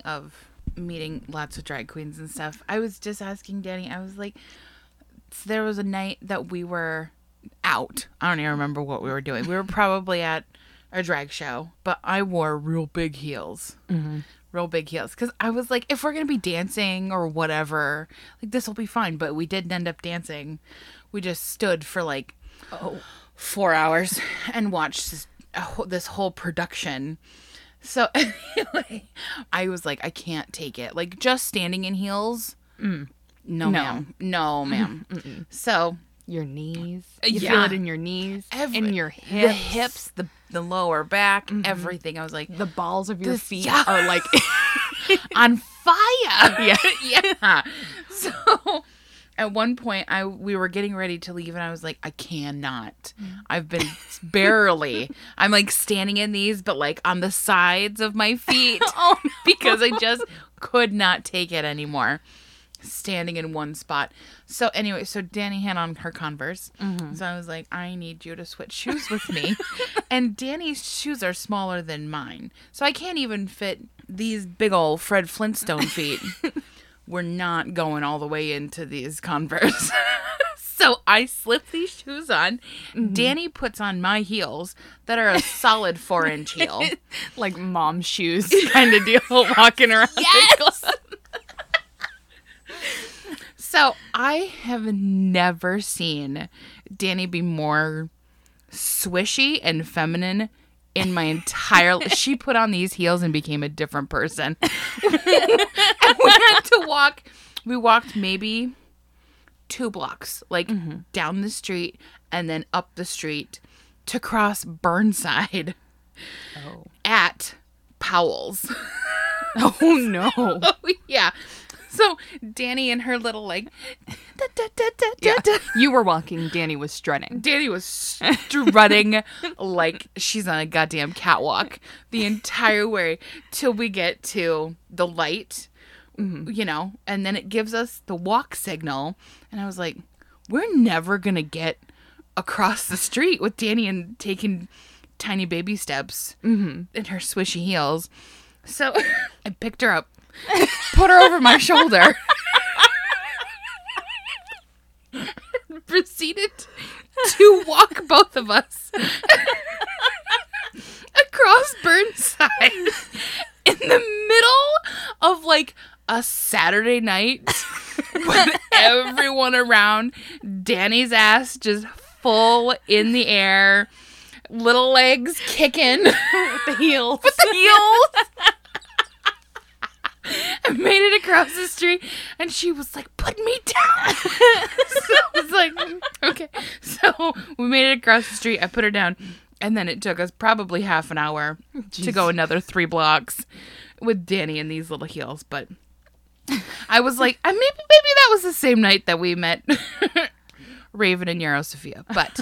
speaking of meeting lots of drag queens and stuff, I was just asking Danny. I was like, so there was a night that we were out. I don't even remember what we were doing. We were probably at a drag show, but I wore real big heels. Mm-hmm. Real big heels. Because I was like, if we're going to be dancing or whatever, like this will be fine. But we didn't end up dancing. We just stood for like Oh. four hours and watched this, this whole production. So anyway, I was like, I can't take it. Like just standing in heels. Mm. No, No. ma'am. No, ma'am. So Your knees. Uh, you feel Yeah. it in your knees, every- in your hips, the hips, the the lower back, mm-hmm. everything. I was like the balls of your This- feet yeah. are like on fire. Yeah. yeah. So at one point I we were getting ready to leave and I was like, I cannot. Mm. I've been barely. I'm like standing in these, but like on the sides of my feet. Oh, no. because I just could not take it anymore. Standing in one spot. So anyway, so Danny had on her Converse. Mm-hmm. So I was like, I need you to switch shoes with me. and Danny's shoes are smaller than mine. So I can't even fit these big old Fred Flintstone feet. We're not going all the way into these Converse. so I slip these shoes on. Mm-hmm. Danny puts on my heels that are a solid four inch heel. like mom shoes kind of deal walking around. Yes. so I have never seen Danny be more swishy and feminine in my entire she put on these heels and became a different person. and we had to walk we walked maybe two blocks like mm-hmm. down the street and then up the street to cross Burnside Oh. at Powell's. oh no. Oh yeah. So Danny and her little like da, da, da, da, Yeah. da. You were walking, Danny was strutting. Danny was strutting like she's on a goddamn catwalk the entire way till we get to the light, mm-hmm. you know, and then it gives us the walk signal. And I was like, we're never going to get across the street with Danny and taking tiny baby steps mm-hmm. in her swishy heels. So I picked her up, put her over my shoulder. proceeded to walk both of us across Burnside in the middle of like a Saturday night with everyone around, Danny's ass just full in the air, little legs kicking with The heels. the heels. I made it across the street and she was like, put me down. so I was like, "Mm, okay. So we made it across the street. I put her down. And then it took us probably half an hour to go another three blocks with Danny in these little heels. But I was like, I maybe maybe that was the same night that we met Raven and Euro Sophia. But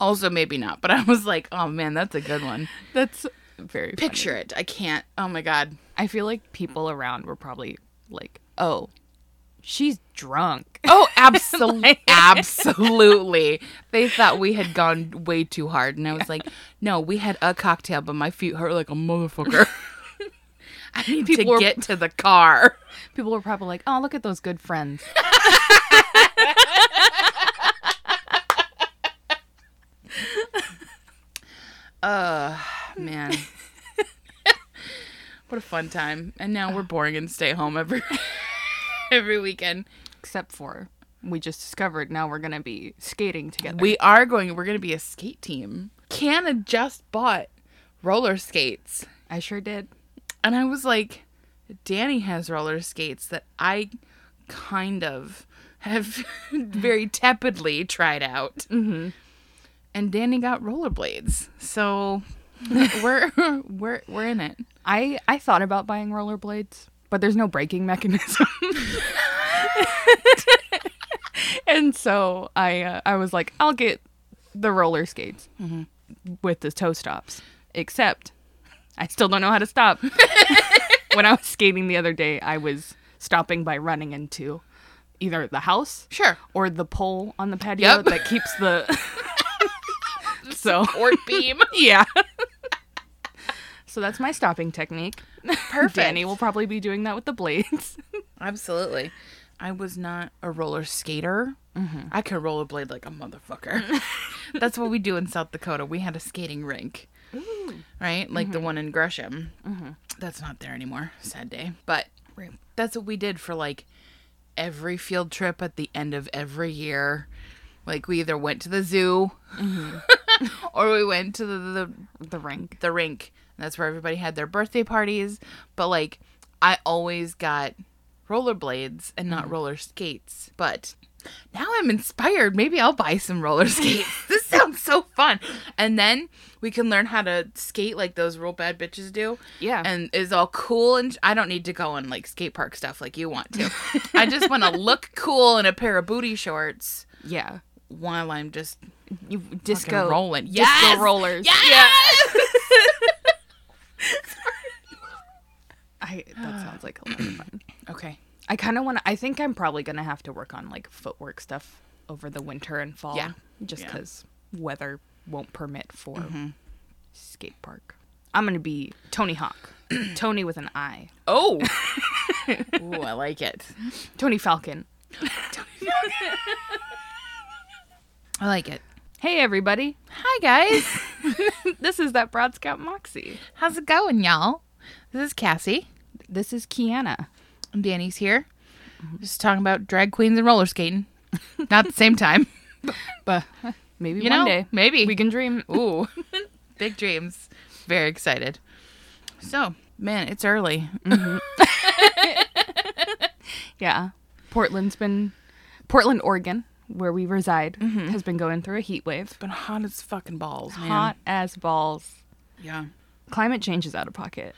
also maybe not. But I was like, oh man, that's a good one. That's very funny. Picture it. I can't. Oh my god. I feel like people around were probably like, "Oh, she's drunk." Oh, absolutely. absolutely. They thought we had gone way too hard. And I was like, no, we had a cocktail, but my feet hurt like a motherfucker. I need People to were- get to the car. People were probably like, "Oh, look at those good friends." Uh, man. what a fun time. And now we're boring and stay home every every weekend. Except for we just discovered now we're gonna be skating together. We are going, we're going to be a skate team. Canna just bought roller skates. I sure did. And I was like, Danny has roller skates that I kind of have very tepidly tried out. Mm-hmm. And Danny got rollerblades. So we're we're we're in it. I I thought about buying rollerblades, but there's no braking mechanism. and so I uh, I was like, I'll get the roller skates with the toe stops. Except I still don't know how to stop. when I was skating the other day, I was stopping by running into either the house Sure. or the pole on the patio Yep. that keeps the so Or beam. yeah. So that's my stopping technique. Perfect. Danny will probably be doing that with the blades. Absolutely. I was not a roller skater. Mm-hmm. I could rollerblade like a motherfucker. That's what we do in South Dakota. We had a skating rink, right? Like the mm-hmm. one in Gresham. Mm-hmm. That's not there anymore. Sad day. But that's what we did for like every field trip at the end of every year. Like we either went to the zoo or we went to the, the the rink. the rink. That's where everybody had their birthday parties. But like, I always got rollerblades and not mm. roller skates. But now I'm inspired. Maybe I'll buy some roller skates. this sounds so fun. And then we can learn how to skate like those real bad bitches do. Yeah. And is all cool. And I don't need to go on like skate park stuff like you want to. I just want to look cool in a pair of booty shorts Yeah. while I'm just You disco rolling. Disco rollers. Yes! I that sounds like a lot of fun. okay. I kind of want to. I think I'm probably gonna have to work on like footwork stuff over the winter and fall. Yeah. just Yeah. because weather won't permit for mm-hmm. skate park. I'm gonna be Tony Hawk. Tony with an I. Oh. Ooh, I like it. Tony Falcon. I like it. Hey everybody, Hi guys. this is that Broad Scout Moxie. How's it going, y'all? This is Cassie. This is Kiana. And Danny's here. Just talking about drag queens and roller skating. Not at the same time. But maybe You one know, day maybe. we can dream. Ooh. Big dreams. Very excited. So, man, it's early. Mm-hmm. Yeah, Portland's been Portland, Oregon, where we reside, has been going through a heat wave. It's been hot as fucking balls, man. Hot as balls. Yeah. Climate change is out of pocket.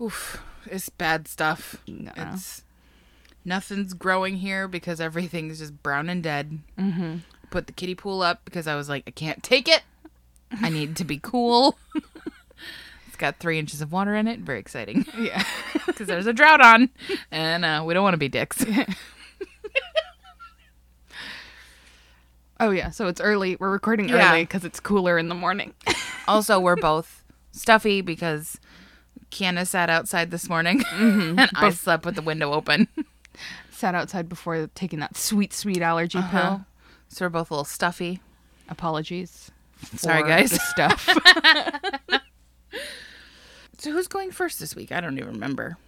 Oof. It's bad stuff. No. It's nothing's growing here because everything's just brown and dead. Mm-hmm. Put the kiddie pool up because I was like, I can't take it. I need to be cool. it's got three inches of water in it. Very exciting Yeah. because there's a drought on, and uh, we don't want to be dicks. Oh yeah, so it's early. We're recording Yeah. early because it's cooler in the morning. also, we're both stuffy because Kiana sat outside this morning, and I slept with the window open. Sat outside before taking that sweet, sweet allergy Uh-huh. pill. So we're both a little stuffy. Apologies. Sorry, guys. stuff. So who's going first this week? I don't even remember.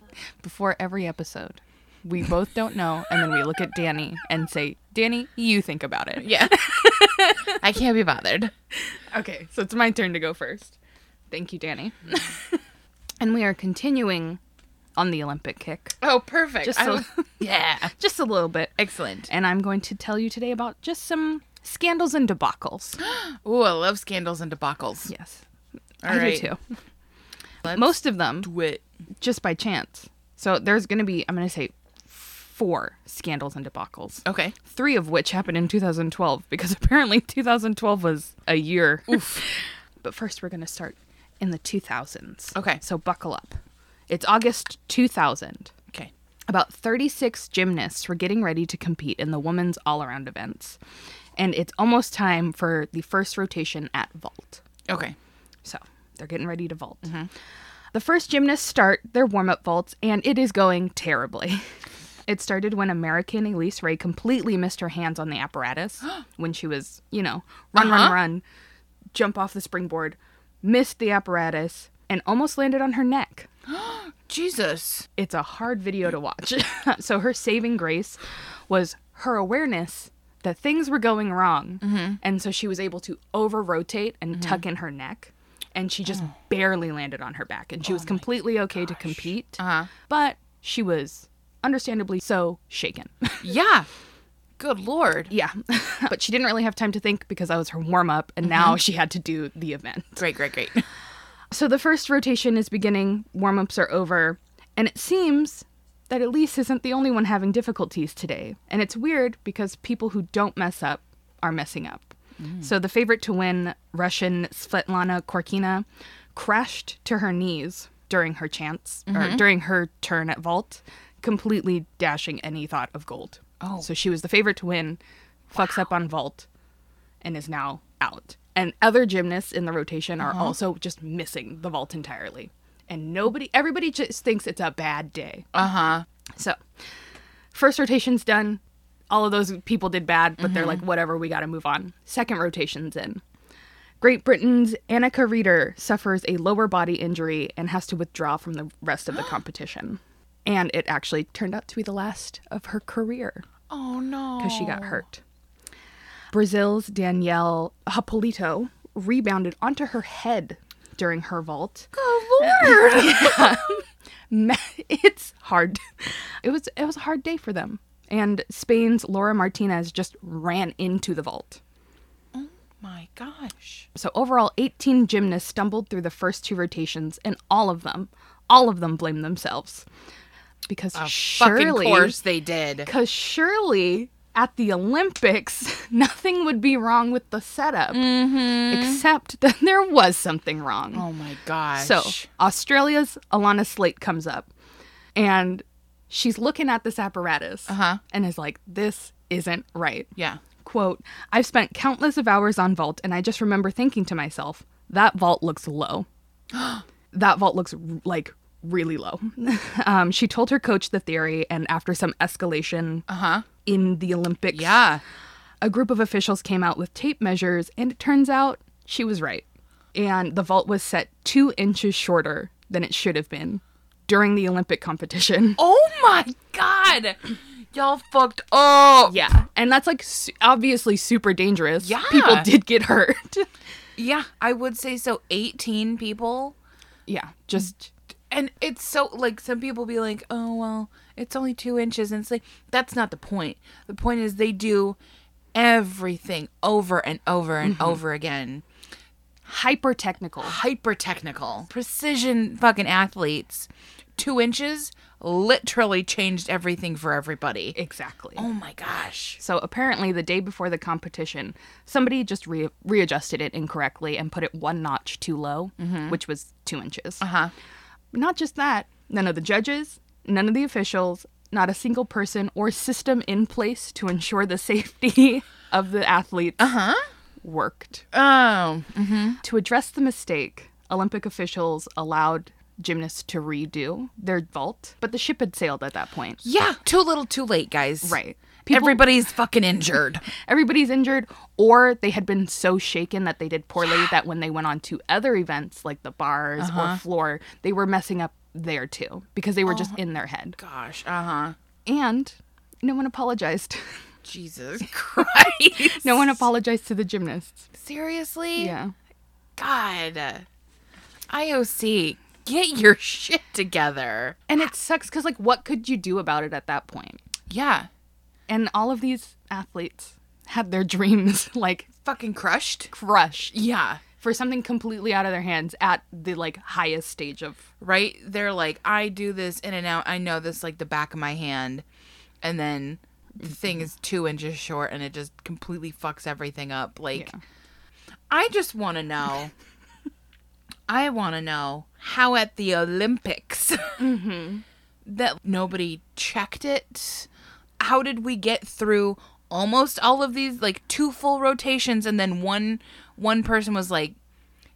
before every episode, we both don't know, and then we look at Danny and say, "Danny, you think about it." Yeah. I can't be bothered. Okay, so it's my turn to go first. Thank you, Danny. and we are continuing on the Olympic kick, Oh, perfect. Just was- yeah. just a little bit. Excellent. And I'm going to tell you today about just some scandals and debacles. oh, I love scandals and debacles. Yes, All I right. do too. Let's Most of them do it. just by chance. So there's going to be, I'm going to say, four scandals and debacles. Okay. Three of which happened in 2012 because apparently 2012 was a year. Oof. but first, we're going to start in the 2000s. Okay. So buckle up. It's August 2000. Okay. About 36 gymnasts were getting ready to compete in the women's all around events. And it's almost time for the first rotation at vault. Okay. So they're getting ready to vault. Mm-hmm. The first gymnasts start their warm up vaults, and it is going terribly. It started when American Elise Ray completely missed her hands on the apparatus when she was, you know, run, run, Uh-huh. run, jump off the springboard, missed the apparatus, and almost landed on her neck. Jesus. It's a hard video to watch. so her saving grace was her awareness that things were going wrong. And so she was able to over rotate and tuck in her neck. And she just barely landed on her back. And she was completely okay to compete. Uh-huh. But she was understandably so shaken. Yeah. Good lord. yeah. but she didn't really have time to think because I was her warm up. And now mm-hmm. she had to do the event. Great, great, great. So the first rotation is beginning, warm ups are over, and it seems that Elise isn't the only one having difficulties today. And it's weird because people who don't mess up are messing up. Mm. So the favorite to win, Russian Svetlana Khorkina, crashed to her knees during her chance or mm-hmm. during her turn at vault, completely dashing any thought of gold. Oh. So she was the favorite to win, fucks up on vault, and is now out. And other gymnasts in the rotation are also just missing the vault entirely. and nobody, everybody just thinks it's a bad day. Uh huh. So, first rotation's done. All of those people did bad, but they're like, whatever, we got to move on. Second rotation's in. Great Britain's Annika Reeder suffers a lower body injury and has to withdraw from the rest of the competition. And it actually turned out to be the last of her career Oh no. because she got hurt. Brazil's Daniele Hypolito rebounded onto her head during her vault. Good lord. It's hard. It was it was a hard day for them. And Spain's Laura Martinez just ran into the vault. Oh my gosh. So overall 18 gymnasts stumbled through the first two rotations and all of them, all of them blamed themselves. Because Fucking surely course they did. cuz surely at the Olympics nothing would be wrong with the setup except that there was something wrong. Oh my gosh. So Australia's Allana Slater comes up and she's looking at this apparatus Uh-huh. and is like, this isn't right. yeah. Quote, I've spent countless of hours on vault and I just remember thinking to myself, that vault looks low. that vault looks like really low. um, she told her coach the theory and after some escalation Uh huh. in the Olympics, Yeah. a group of officials came out with tape measures, and it turns out she was right. And the vault was set two inches shorter than it should have been during the Olympic competition. Oh my god. Y'all fucked up. Yeah. And that's like su- obviously super dangerous. Yeah. People did get hurt. Yeah, I would say so. 18 people. yeah. Just, And it's so, like, some people be like, oh, well, it's only two inches. And it's like, that's not the point. The point is they do everything over and over and over again. hyper technical. Hyper technical, precision fucking athletes. Two inches literally changed everything for everybody. Exactly. Oh my gosh. So apparently, the day before the competition, somebody just re- readjusted it incorrectly and put it one notch too low, which was two inches. Uh huh. Not just that, none of the judges, none of the officials, not a single person or system in place to ensure the safety of the athletes Huh? worked. Oh. Mm-hmm. To address the mistake, Olympic officials allowed gymnasts to redo their vault, but the ship had sailed at that point. Yeah. Too little, too late, guys. Right. People, Everybody's fucking injured. everybody's injured, or they had been so shaken that they did poorly that when they went on to other events like the bars or floor, they were messing up there too because they were just in their head. Gosh. Uh huh. And no one apologized. Jesus Christ. no one apologized to the gymnasts. Seriously? Yeah. God. IOC, get your shit together. And it sucks because, like, what could you do about it at that point? Yeah. And all of these athletes had their dreams, like, Fucking crushed. crushed Yeah. for something completely out of their hands at the, like, highest stage of. Right? They're like, I do this in and out. I know this like the back of my hand. And then the thing is two inches short and it just completely fucks everything up. Like, Yeah. I just want to know. I want to know how at the Olympics mm-hmm. that nobody checked it. How did we get through almost all of these like two full rotations and then one one person was like,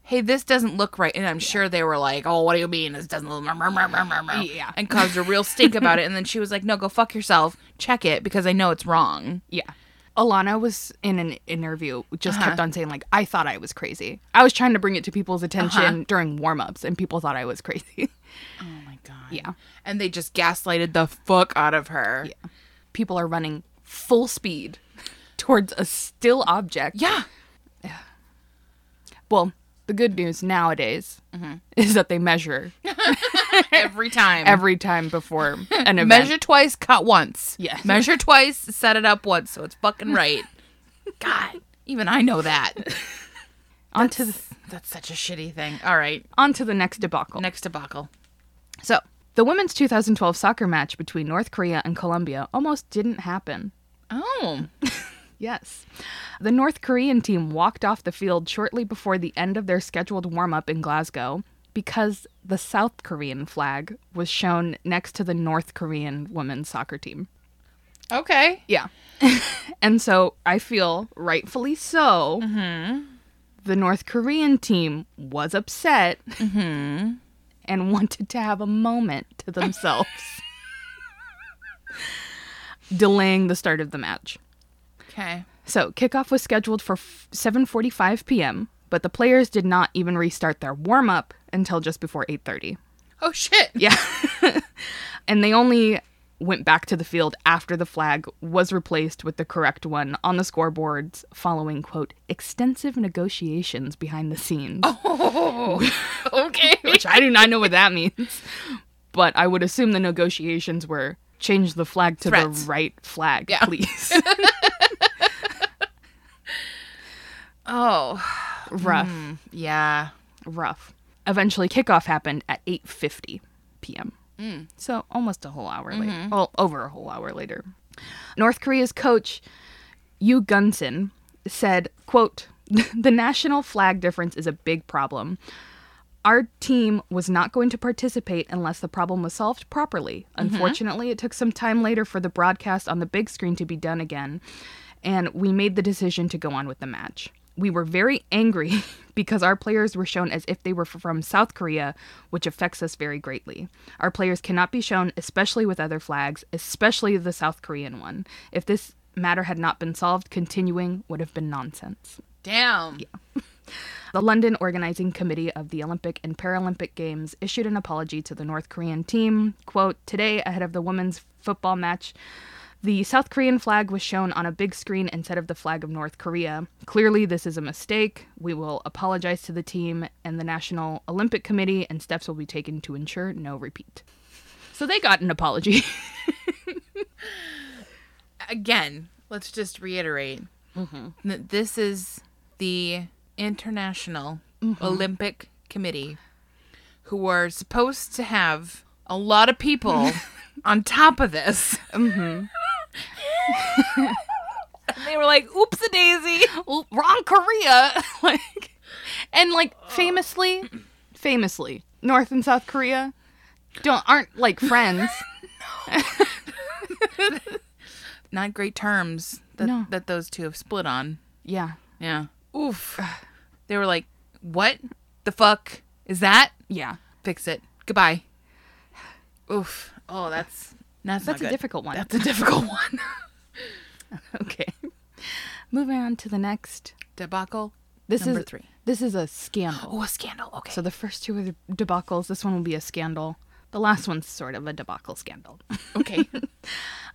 "Hey, this doesn't look right." And I'm sure they were like, "Oh, what do you mean this doesn't look?" Yeah. And caused a real stink about it. And then she was like, "No, go fuck yourself. Check it because I know it's wrong." Yeah. Allana was in an interview, just Uh-huh. kept on saying, like, I thought I was crazy. I was trying to bring it to people's attention Uh-huh. during warm ups, and people thought I was crazy. Oh my god. Yeah. And they just gaslighted the fuck out of her. Yeah. People are running full speed towards a still object. Yeah. yeah. Well, the good news nowadays Mm-hmm. is that they measure Every time. every time before an event. Measure twice, cut once. Yes. Measure twice, set it up once, so it's fucking right. God, even I know that. onto the, That's such a shitty thing. All right, onto the next debacle. next debacle. So, the women's 2012 soccer match between North Korea and Colombia almost didn't happen. Oh, Yes. The North Korean team walked off the field shortly before the end of their scheduled warm up in Glasgow because the South Korean flag was shown next to the North Korean women's soccer team. okay. Yeah. and so I feel rightfully so. Mm-hmm. The North Korean team was upset. Mm-hmm. And wanted to have a moment to themselves, delaying the start of the match. Okay. So, kickoff was scheduled for 7:45 p.m., but the players did not even restart their warm-up until just before 8:30. Oh shit. Yeah. and they only went back to the field after the flag was replaced with the correct one on the scoreboards following quote extensive negotiations behind the scenes. Oh. okay. Which I do not know what that means. But I would assume the negotiations were change the flag to Threats. the right flag, Yeah. please. Oh. rough. Hmm, yeah. rough. Eventually, kickoff happened at 8:50 p.m. Mm. So almost a whole hour later. Mm-hmm. Well, over a whole hour later. North Korea's coach Yu Gunsin said, "quote The national flag difference is a big problem. Our team was not going to participate unless the problem was solved properly. Mm-hmm. Unfortunately, it took some time later for the broadcast on the big screen to be done again, and we made the decision to go on with the match. We were very angry because our players were shown as if they were from South Korea, which affects us very greatly. Our players cannot be shown, especially with other flags, especially the South Korean one. If this matter had not been solved, continuing would have been nonsense. Damn. The London Organizing Committee of the Olympic and Paralympic Games issued an apology to the North Korean team. Quote, Today, ahead of the women's football match, the South Korean flag was shown on a big screen instead of the flag of North Korea. Clearly, this is a mistake. We will apologize to the team and the National Olympic Committee, and steps will be taken to ensure no repeat. So they got an apology. Again, let's just reiterate that this is the International Olympic Committee who are supposed to have a lot of people on top of this. Mm-hmm. they were like, "Oops, a daisy." Wrong Korea. like and like famously, famously, North and South Korea don't aren't like friends. Not great terms that No. that those two have split on. yeah. Yeah. Oof. They were like, "What the fuck is that?" Yeah. Fix it. Goodbye. Oof. Oh, that's that's That's a difficult one. That's a difficult one. okay. Moving on to the next. Debacle. This Number is three. This is a scandal. Oh, a scandal. Okay. So the first two are debacles. This one will be a scandal. The last one's sort of a debacle scandal. okay.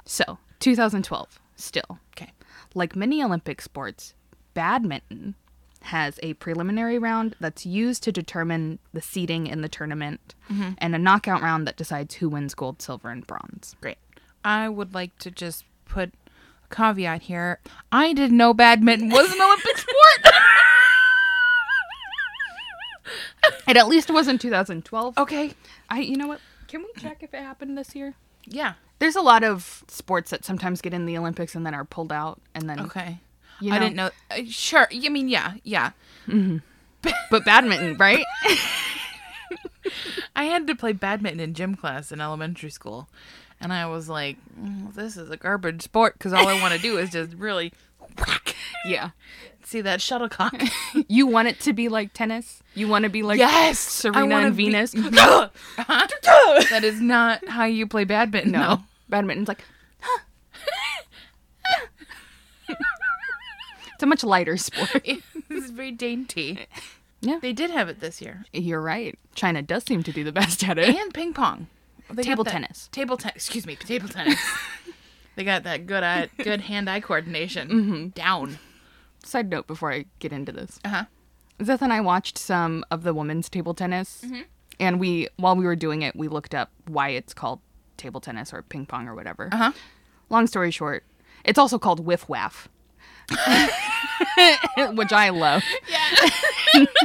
so, 2012. Still, okay. like many Olympic sports, badminton has a preliminary round that's used to determine the seeding in the tournament mm-hmm. and a knockout round that decides who wins gold, silver, and bronze. Great. I would like to just put caveat here. I didn't know badminton was an Olympic sport. It at least was in 2012. okay. I you know what? Can we check if it happened this year? Yeah. There's a lot of sports that sometimes get in the Olympics and then are pulled out and then Okay. You I didn't know. Uh, sure. I mean, yeah, yeah. but badminton, right? I had to play badminton in gym class in elementary school, and I was like, "Mm, "This is a garbage sport because all I want to do is just really whack, yeah. see that shuttlecock." You want it to be like tennis? You want to be like yes, Serena and be- Venus? That is not how you play badminton. no. No. Badminton's like It's a much lighter sport. it's very dainty. Yeah. They did have it this year. You're right. China does seem to do the best at it. And ping pong. They Table that- tennis. Table tennis. Excuse me. Table tennis. they got that good eye, good hand-eye coordination down. Side note before I get into this. Uh huh. Zeth and I watched some of the women's table tennis, Mm-hmm. and we, while we were doing it, we looked up why it's called table tennis or ping pong or whatever. Uh huh. Long story short, it's also called whiff waff, which I love. Yeah.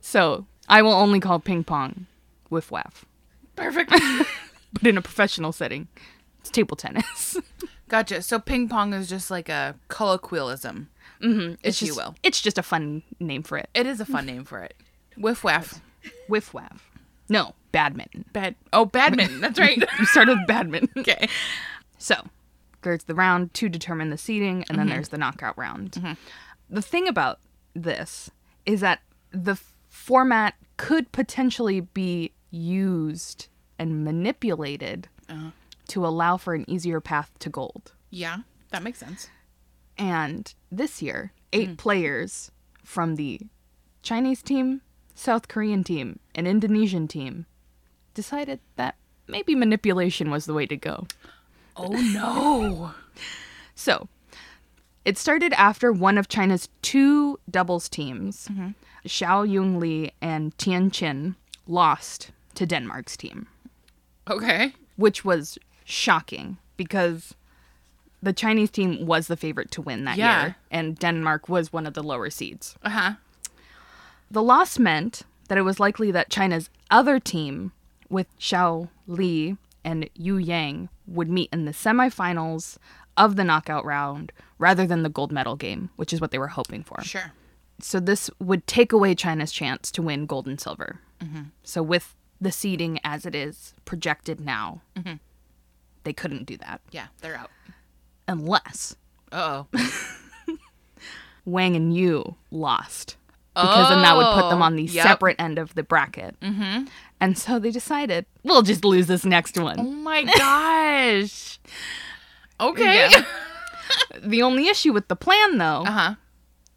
So I will only call ping pong whiff waff, Perfect. but in a professional setting, it's table tennis. Gotcha. So ping pong is just like a colloquialism, mm-hmm. It's if you just, will. It's just a fun name for it. It is a fun name for it. Whiff waff. Whiff waff. No, badminton. Bad. Oh, badminton. That's right. You started with badminton. okay. So, there's the round to determine the seeding, and then mm-hmm. there's the knockout round. Mm-hmm. The thing about this is that the format could potentially be used and manipulated uh-huh. to allow for an easier path to gold. Yeah, that makes sense. And this year, eight mm. players from the Chinese team, South Korean team, and Indonesian team decided that maybe manipulation was the way to go. Oh no. So, it started after one of China's two doubles teams, mm-hmm. Zhao Yunlei and Tian Qing, lost to Denmark's team, okay. which was shocking because the Chinese team was the favorite to win that Yeah. year, and Denmark was one of the lower seeds. Uh huh. The loss meant that it was likely that China's other team, with Xiao Li and Yu Yang, would meet in the semifinals of the knockout round rather than the gold medal game, which is what they were hoping for. Sure. So this would take away China's chance to win gold and silver. So with the seeding as it is projected now, they couldn't do that Yeah, they're out. unless Uh oh. Wang and Yu lost. Because then that would put them on the Oh, yep. separate end of the bracket. Mm-hmm. And so they decided, we'll just lose this next Oh one. my gosh. Okay. Yeah. the only issue with the plan, though, Uh huh.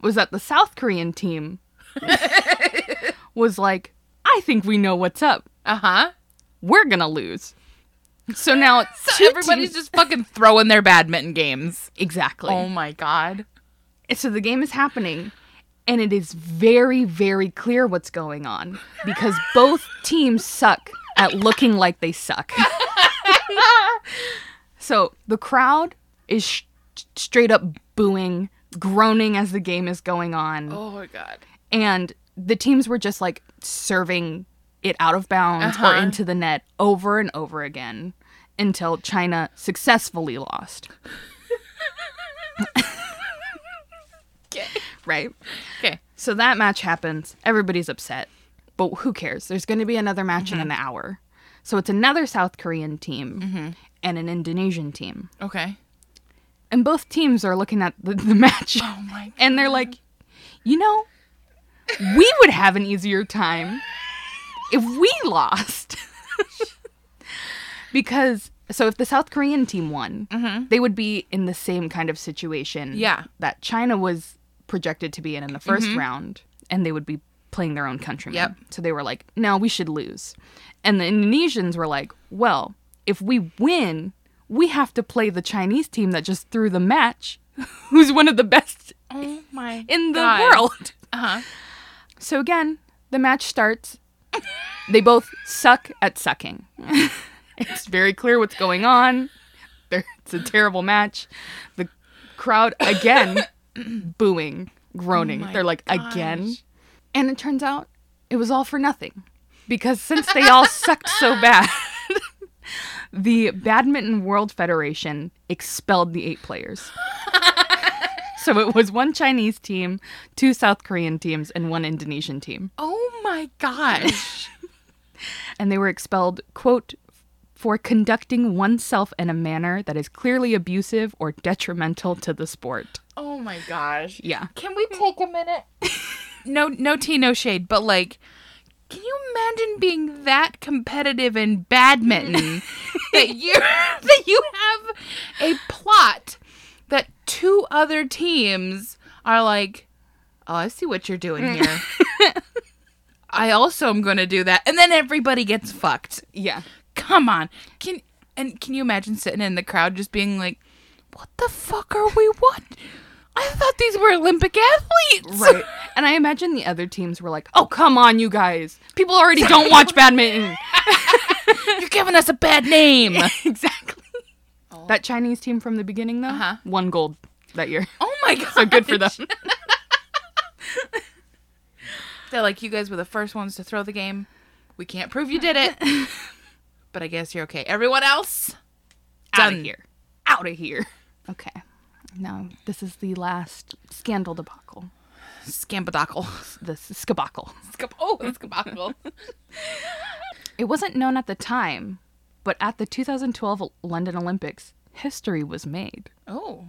was that the South Korean team was like, I think we know what's up. Uh huh. We're going to lose. So now So everybody's just fucking throwing their badminton games. Exactly. Oh my god. So the game is happening, and it is very, very clear what's going on because both teams suck at looking like they suck. so the crowd is sh- straight up booing, groaning as the game is going on, Oh my god. and the teams were just like serving it out of bounds or Uh-huh. into the net over and over again until China successfully lost. Okay. Right? Okay. So that match happens. Everybody's upset. But who cares? There's going to be another match in an hour. So it's another South Korean team and an Indonesian team. Okay. And both teams are looking at the, the match Oh my. and they're like, you know, we would have an easier time if we lost. because, so if the South Korean team won, they would be in the same kind of situation Yeah. that China was projected to be in in the 1st round, and they would be playing their own countrymen. Yep. So they were like, no, we should lose. And the Indonesians were like, well, if we win, we have to play the Chinese team that just threw the match, who's one of the best Oh in the God. world. Uh huh. So again, the match starts. They both suck at sucking. it's very clear what's going on. There- It's a terrible match. The crowd again booing, groaning. Oh They're like again. And it turns out it was all for nothing. Because since they all sucked so bad, the Badminton World Federation expelled the eight players. so it was one Chinese team, two South Korean teams, and one Indonesian team. Oh my gosh. And they were expelled, quote, for conducting oneself in a manner that is clearly abusive or detrimental to the sport. oh my gosh. Yeah. Can we take a minute? no, no tea, no shade, but like, can you imagine being that competitive in badminton that you that you have a plot that two other teams are like, oh, I see what you're doing here. I also am going to do that, and then everybody gets fucked. Yeah. Come on, can and can you imagine sitting in the crowd just being like, "What the fuck are we? What? I thought these were Olympic athletes." Right. and I imagine the other teams were like, oh, come on, you guys. People already don't watch badminton. You're giving us a bad name. exactly. That Chinese team from the beginning, though, Uh-huh. won gold that year. Oh my god. So good for them. They're like, you guys were the first ones to throw the game. We can't prove you did it. but I guess you're okay. Everyone else, Out of here. Out of here. Okay. Now, this is the last scandal debacle. scambadockle. The scabacle. Scab- oh, scabadockle. It wasn't known at the time, but at the 2012 London Olympics, history was made. oh.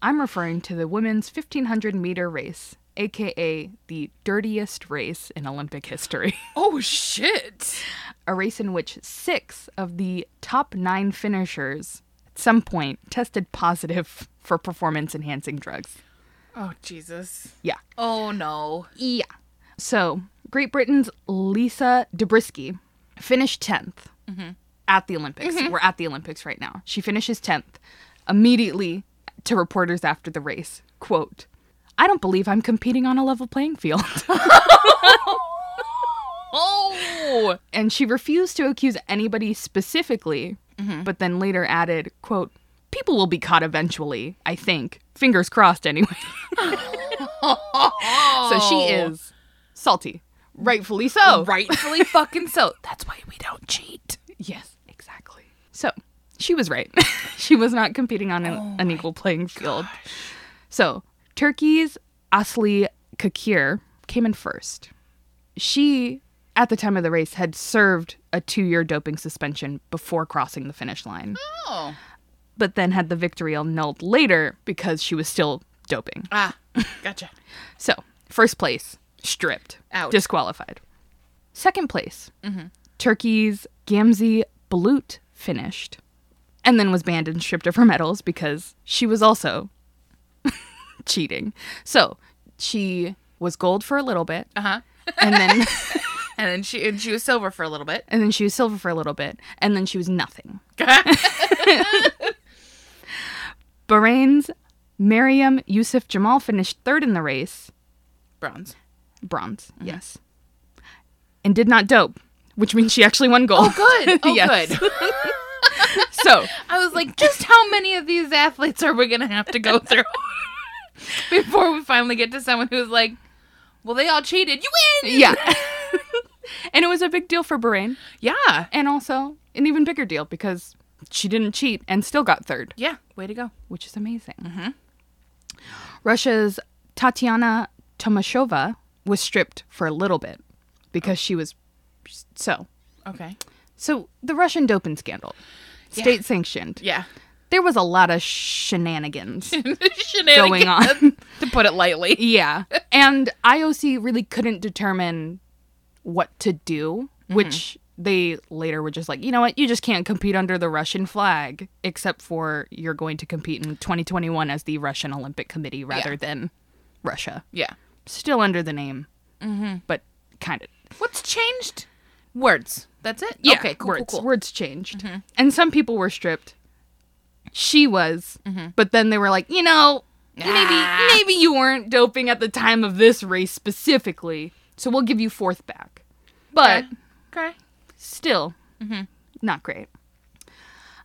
I'm referring to the women's 1500 meter race aka the dirtiest race in Olympic history. Oh shit. a race in which six of the top nine finishers at some point tested positive for performance enhancing drugs. Oh Jesus. Yeah. Oh no. Yeah. So, Great Britain's Lisa Dobriskey finished 10th mm-hmm. at the Olympics. Mm-hmm. We're at the Olympics right now. She finishes 10th immediately to reporters after the race. Quote, I don't believe I'm competing on a level playing field. Oh. and she refused to accuse anybody specifically, mm-hmm. but then later added, quote, people will be caught eventually, I think. Fingers crossed anyway. so she oh. is salty. Rightfully so. Rightfully fucking so. That's why we don't cheat. Yes, exactly. So she was right. she was not competing on an, oh an equal playing field. So Turkey's Asli Cakir came in first. She, at the time of the race, had served a two year doping suspension before crossing the finish line, Oh. but then had the victory annulled later because she was still doping. Ah. Gotcha. So, first place, stripped, Ouch. disqualified. Second place, Turkey's Gamze Bulut finished, and then was banned and stripped of her medals because she was also cheating. So, she was gold for a little bit, Uh huh. and then And then she and she was silver for a little bit. and then she was silver for a little bit, and then she was nothing. Bahrain's Maryam Yusuf Jamal finished third in the race, Bronze. bronze, yes, and did not dope, which means she actually won gold. Oh, good. Oh, Yes. good. so I was like, just how many of these athletes are we gonna have to go through before we finally get to someone who's like, well, they all cheated. You win. yeah, and it was a big deal for Bahrain, Yeah. and also an even bigger deal because she didn't cheat and still got third, Yeah. Way to go. which is amazing. Mm-hmm. Russia's Tatiana Tomashova was stripped for a little bit because she was so. Okay. So the Russian doping scandal, state sanctioned. Yeah. There was a lot of shenanigans Shenanigans, going on. to put it lightly. yeah. And IOC really couldn't determine what to do, mm-hmm. which they later were just like, you know what, you just can't compete under the Russian flag, except for you're going to compete in 2021 as the Russian Olympic Committee rather Yeah. than Russia. Yeah. Still under the name, mm-hmm. but kind of. What's changed? Words. That's it. Yeah, Okay. Cool. words, Cool. Cool. words changed. Mm-hmm. And some people were stripped. She was, mm-hmm. but then they were like, you know, maybe Ah. maybe you weren't doping at the time of this race specifically, so we'll give you fourth back. But Okay. still, mm-hmm. not great.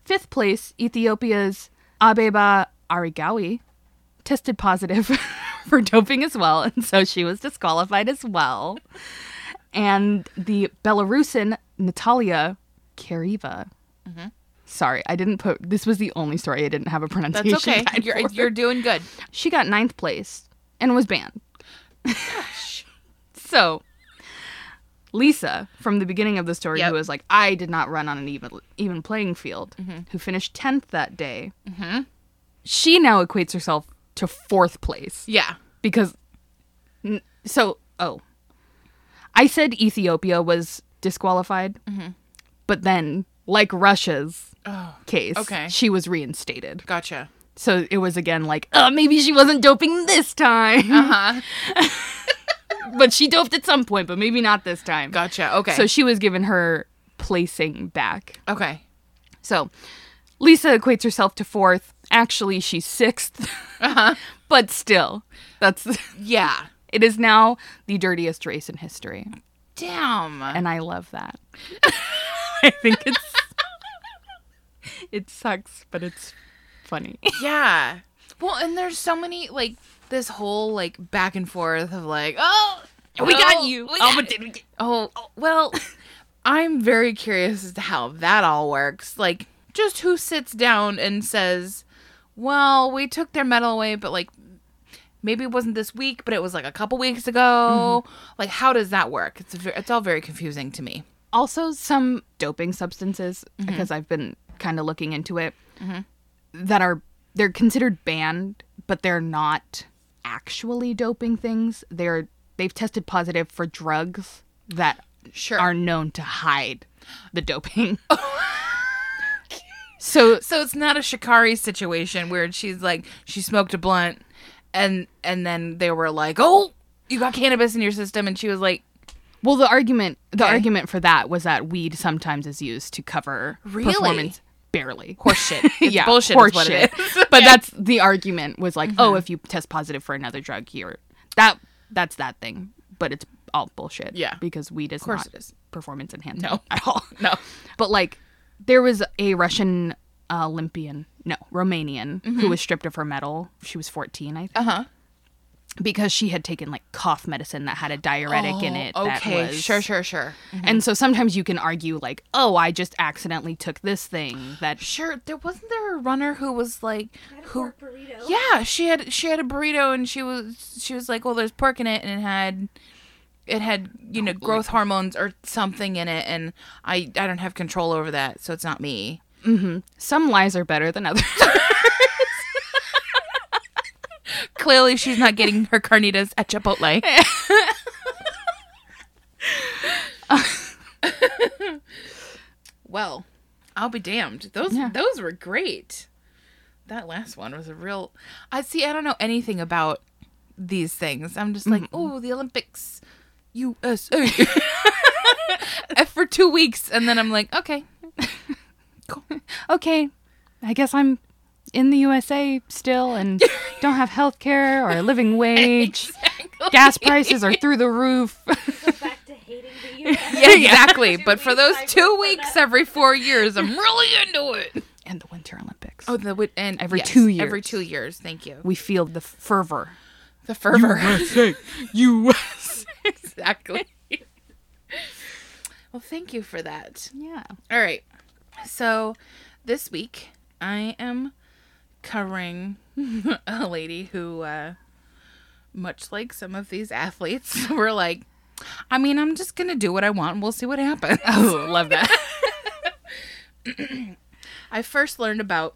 Fifth place, Ethiopia's Abeba Aregawi tested positive for doping as well, and so she was disqualified as well. And the Belarusian Natalia Kareiva. Mm-hmm. Sorry, I didn't put. This was the only story I didn't have a pronunciation. That's okay. You're you're doing good. She got ninth place and was banned. so, Lisa, from the beginning of the story, Yep. who was like, I did not run on an even, even playing field, mm-hmm. who finished 10th that day, mm-hmm. she now equates herself to fourth place Yeah. because. n- So, oh. I said Ethiopia was disqualified, mm-hmm. but then, like Russia's Oh. case, Okay. she was reinstated. Gotcha. So it was again like, uh, maybe she wasn't doping this time. Uh huh. but she doped at some point, but maybe not this time. Gotcha. Okay. So she was given her placing back. okay. So Lisa equates herself to fourth. Actually, she's 6th Uh-huh. but still, that's Yeah. it is now the dirtiest race in history, Damn. and I love that. I think it's it sucks, but it's funny. Yeah. Well, and there's so many like this whole like back and forth of like, oh, We got oh, you. we Oh, got but it. did we get- Oh, well, I'm very curious as to how that all works. Like, just who sits down and says, "Well, we took their medal away, but like maybe it wasn't this week, but it was like a couple weeks ago." Like, how does that work? It's a, it's all very confusing to me. also some doping substances Mm-hmm. because I've been kind of looking into it mm-hmm. that are they're considered banned, but they're not actually doping things. They're they've tested positive for drugs that Sure. are known to hide the doping. so so it's not a Sha'Carri situation where she's like she smoked a blunt and and then they were like, "Oh, you got cannabis in your system." And she was like, well the argument the Okay. argument for that was that weed sometimes is used to cover Really? performance barely. "Horseshit." It's yeah, bullshit horse is what shit. it is. Mm-hmm. but that's the argument was like, oh, if you test positive for another drug here, that that's that thing. But it's all bullshit. Yeah. because weed is course not it is. performance enhancing No. at all. No. But like, there was a Russian uh, Olympian, no, Romanian, Mm-hmm. who was stripped of her medal. She was 14, I think, Uh-huh. Because she had taken like cough medicine that had a diuretic in it. that Oh, Okay. was- Sure, sure, sure. Mm-hmm. And so sometimes you can argue like, oh, I just accidentally took this thing that Sure. There wasn't there a runner who was like who burrito. Yeah, she had she had a burrito and she was she was like, "Well, there's pork in it and it had it had, you know, growth hormones or something in it and I I don't have control over that, so it's not me." Mm-hmm. some lies are better than others. Clearly, she's not getting her carnitas at Chipotle. well, I'll be damned. Those Yeah. those were great. That last one was a real. I see. I don't know anything about these things. I'm just like, oh, the Olympics, USA, for two weeks, and then I'm like, okay, cool. okay, I guess I'm in the USA still and don't have health care or a living wage. Gas prices are through the roof. Go back to hating the U.S. yeah, exactly. But for those two weeks every four years, I'm really into it. and the Winter Olympics. Oh, the and Every yes, two Every years. two years. Thank you. We feel the fervor. The fervor. USA. US. exactly. well, thank you for that. Yeah. All right. So this week I am covering a lady who, uh, much like some of these athletes, were like, I mean, I'm just going to do what I want and we'll see what happens. Oh, love that. I first learned about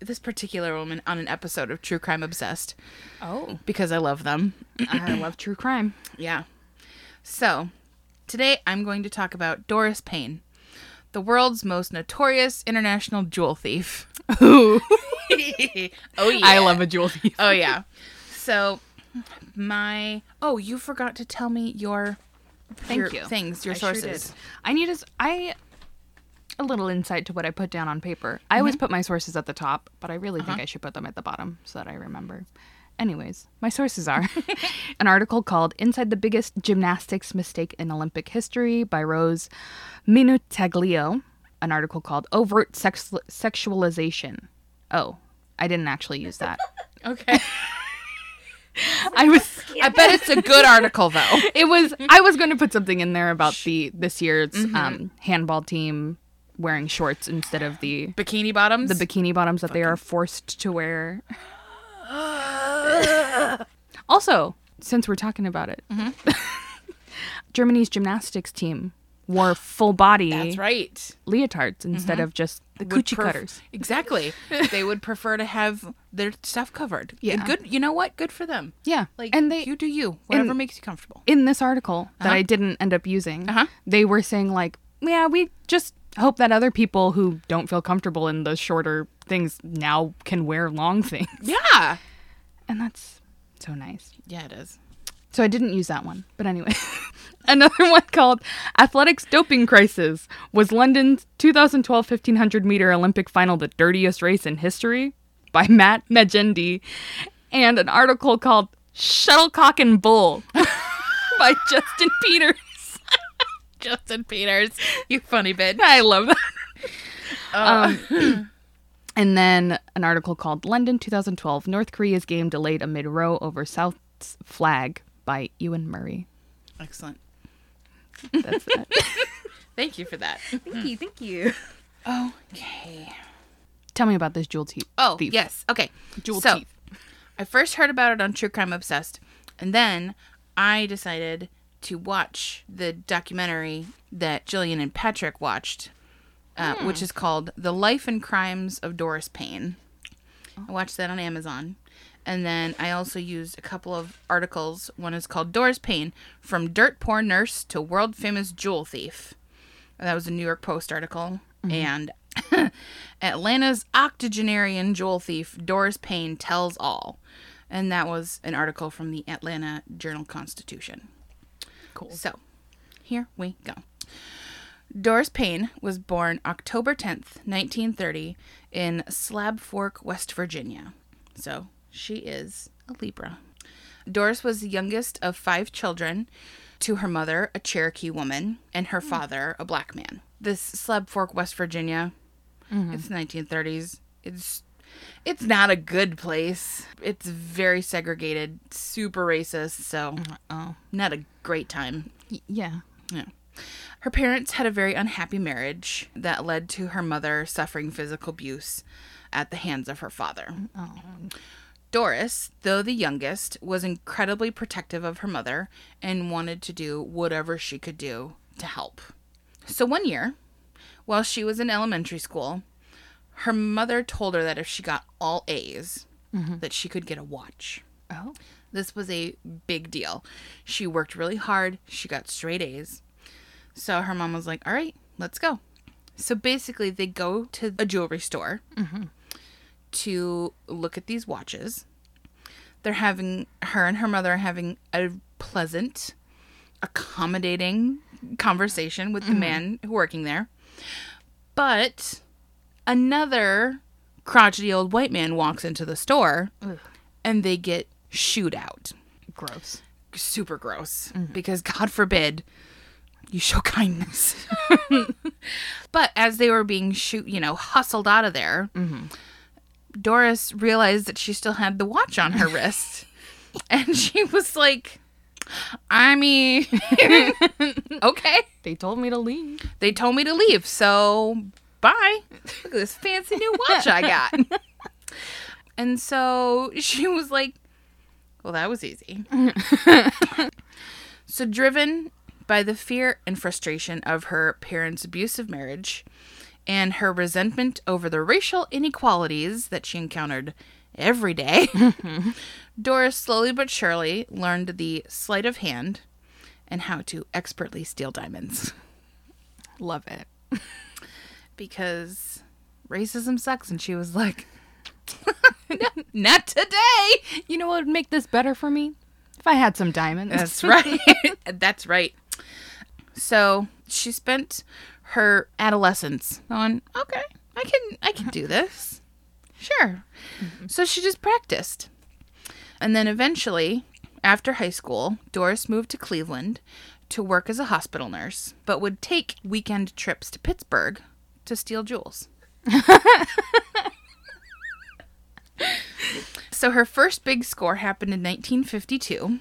this particular woman on an episode of True Crime Obsessed Oh, because I love them. I love true crime. Yeah. So, today I'm going to talk about Doris Payne, the world's most notorious international jewel thief. Ooh, oh yeah. I love a jewel thief. Oh yeah. So, my Oh, you forgot to tell me your Thank your you. things, your I sure sources. did. I need a, I a little insight to what I put down on paper. I always mm-hmm. put my sources at the top, but I really think uh-huh. I should put them at the bottom so that I remember. Anyways, my sources are an article called Inside the Biggest Gymnastics Mistake in Olympic History by Rose Minutaglio, an article called Overt Sex- Sexualization. Oh, I didn't actually use that. Okay. I was I bet it's a good article though. it was I was going to put something in there about the this year's um, handball team wearing shorts instead of the Bikini bottoms. the bikini bottoms that they are forced to wear. also, since we're talking about it, mm-hmm. Germany's gymnastics team wore full body That's right. leotards mm-hmm. instead of just the Would coochie cutters. Exactly. they would prefer to have their stuff covered. Yeah. And good. You know what? Good for them. Yeah, Like, and they you do you. Whatever and- makes you comfortable. in this article that uh-huh. I didn't end up using, Uh-huh. they were saying like, yeah, we just hope that other people who don't feel comfortable in the shorter things now can wear long things, Yeah. and that's so nice. Yeah, it is. So I didn't use that one, but anyway, another one called "Athletics Doping Crisis" was London's 2012 1500 meter Olympic final, the dirtiest race in history, by Matt Magendi, and an article called "Shuttlecock and Bull" by Justin Peters. Justin Peters. You funny bitch. I love that. Uh, Um, and then an article called London 2012 North Korea's game delayed amid row over South's flag by Ewan Murray. Excellent. That's it. Thank you for that. thank you. Thank you. Okay. Tell me about this jewel thief. Oh, thief. yes. Okay. Jewel so, teeth. I first heard about it on True Crime Obsessed, and then I decided to watch the documentary that Gillian and Patrick watched, uh, which is called "The Life and Crimes of Doris Payne." I watched that on Amazon, And then I also used a couple of articles. One is called Doris Payne From Dirt Poor Nurse to World Famous Jewel Thief. That was a New York Post article. And Atlanta's octogenarian jewel thief, Doris Payne, tells all. And that was an article from the Atlanta Journal Constitution. Cool. So, here we go. Doris Payne was born October 10th, 1930, in Slab Fork, West Virginia. So, she is a Libra. Doris was the youngest of five children to her mother, a Cherokee woman, and her hmm. father, a black man. This Slab Fork, West Virginia, mm-hmm. it's 1930s. It's it's not a good place. It's very segregated, super racist, so mm, Oh. not a great time. Y- yeah. Yeah. Her parents had a very unhappy marriage that led to her mother suffering physical abuse at the hands of her father. Oh. Doris, though the youngest, was incredibly protective of her mother and wanted to do whatever she could do to help. So one year, while she was in elementary school, her mother told her that if she got all A's, mm-hmm. that she could get a watch. Oh. This was a big deal. She worked really hard. She got straight A's. So her mom was like, all right, let's go. So basically, they go to a jewelry store mm-hmm. to look at these watches. They're having, her and her mother are having a pleasant, accommodating conversation with the mm-hmm. man working there. But another crotchety old white man walks into the store Ugh. and they get shoot out. Gross. Super gross. Mm-hmm. Because God forbid you show kindness. but as they were being shoot, you know, hustled out of there, mm-hmm. Doris realized that she still had the watch on her wrist. And she was like, I mean, okay. They told me to leave. They told me to leave, so bye. Look at this fancy new watch I got. and so she was like, Well, that was easy. so, driven by the fear and frustration of her parents' abusive marriage and her resentment over the racial inequalities that she encountered every day, Doris slowly but surely learned the sleight of hand and how to expertly steal diamonds Love it. because racism sucks. And she was like, not today. You know what would make this better for me? If I had some diamonds. That's right. That's right. So she spent her adolescence on, okay, I can, I can do this. Sure. Mm-hmm. So she just practiced. And then eventually, after high school, Doris moved to Cleveland to work as a hospital nurse, but would take weekend trips to Pittsburgh to steal jewels. so her first big score happened in 1952